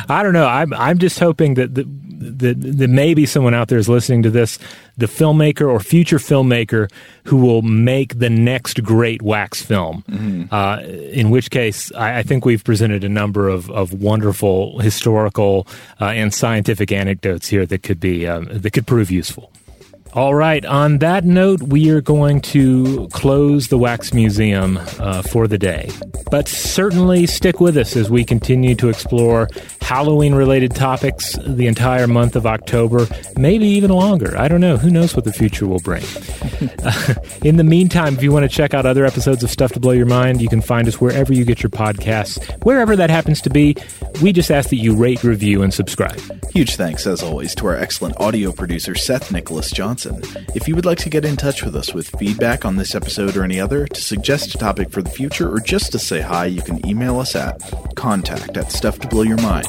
I don't know. I'm I'm just hoping that that, that that maybe someone out there is listening to this, the filmmaker or future filmmaker who will make the next great wax film. Mm-hmm. Uh, in which case, I, I, think we've presented a number of, of wonderful historical uh, and scientific anecdotes here that could be um, that could prove useful. All right. On that note, we are going to close the Wax Museum uh, for the day. But certainly stick with us as we continue to explore Halloween related topics the entire month of October, maybe even longer. I don't know. Who knows what the future will bring? uh, in the meantime, if you want to check out other episodes of Stuff to Blow Your Mind, you can find us wherever you get your podcasts, wherever that happens to be. We just ask that you rate, review, and subscribe. Huge thanks, as always, to our excellent audio producer, Seth Nicholas Johnson. If you would like to get in touch with us with feedback on this episode or any other, to suggest a topic for the future, or just to say hi, you can email us at contact at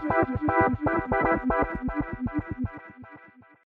Thank you.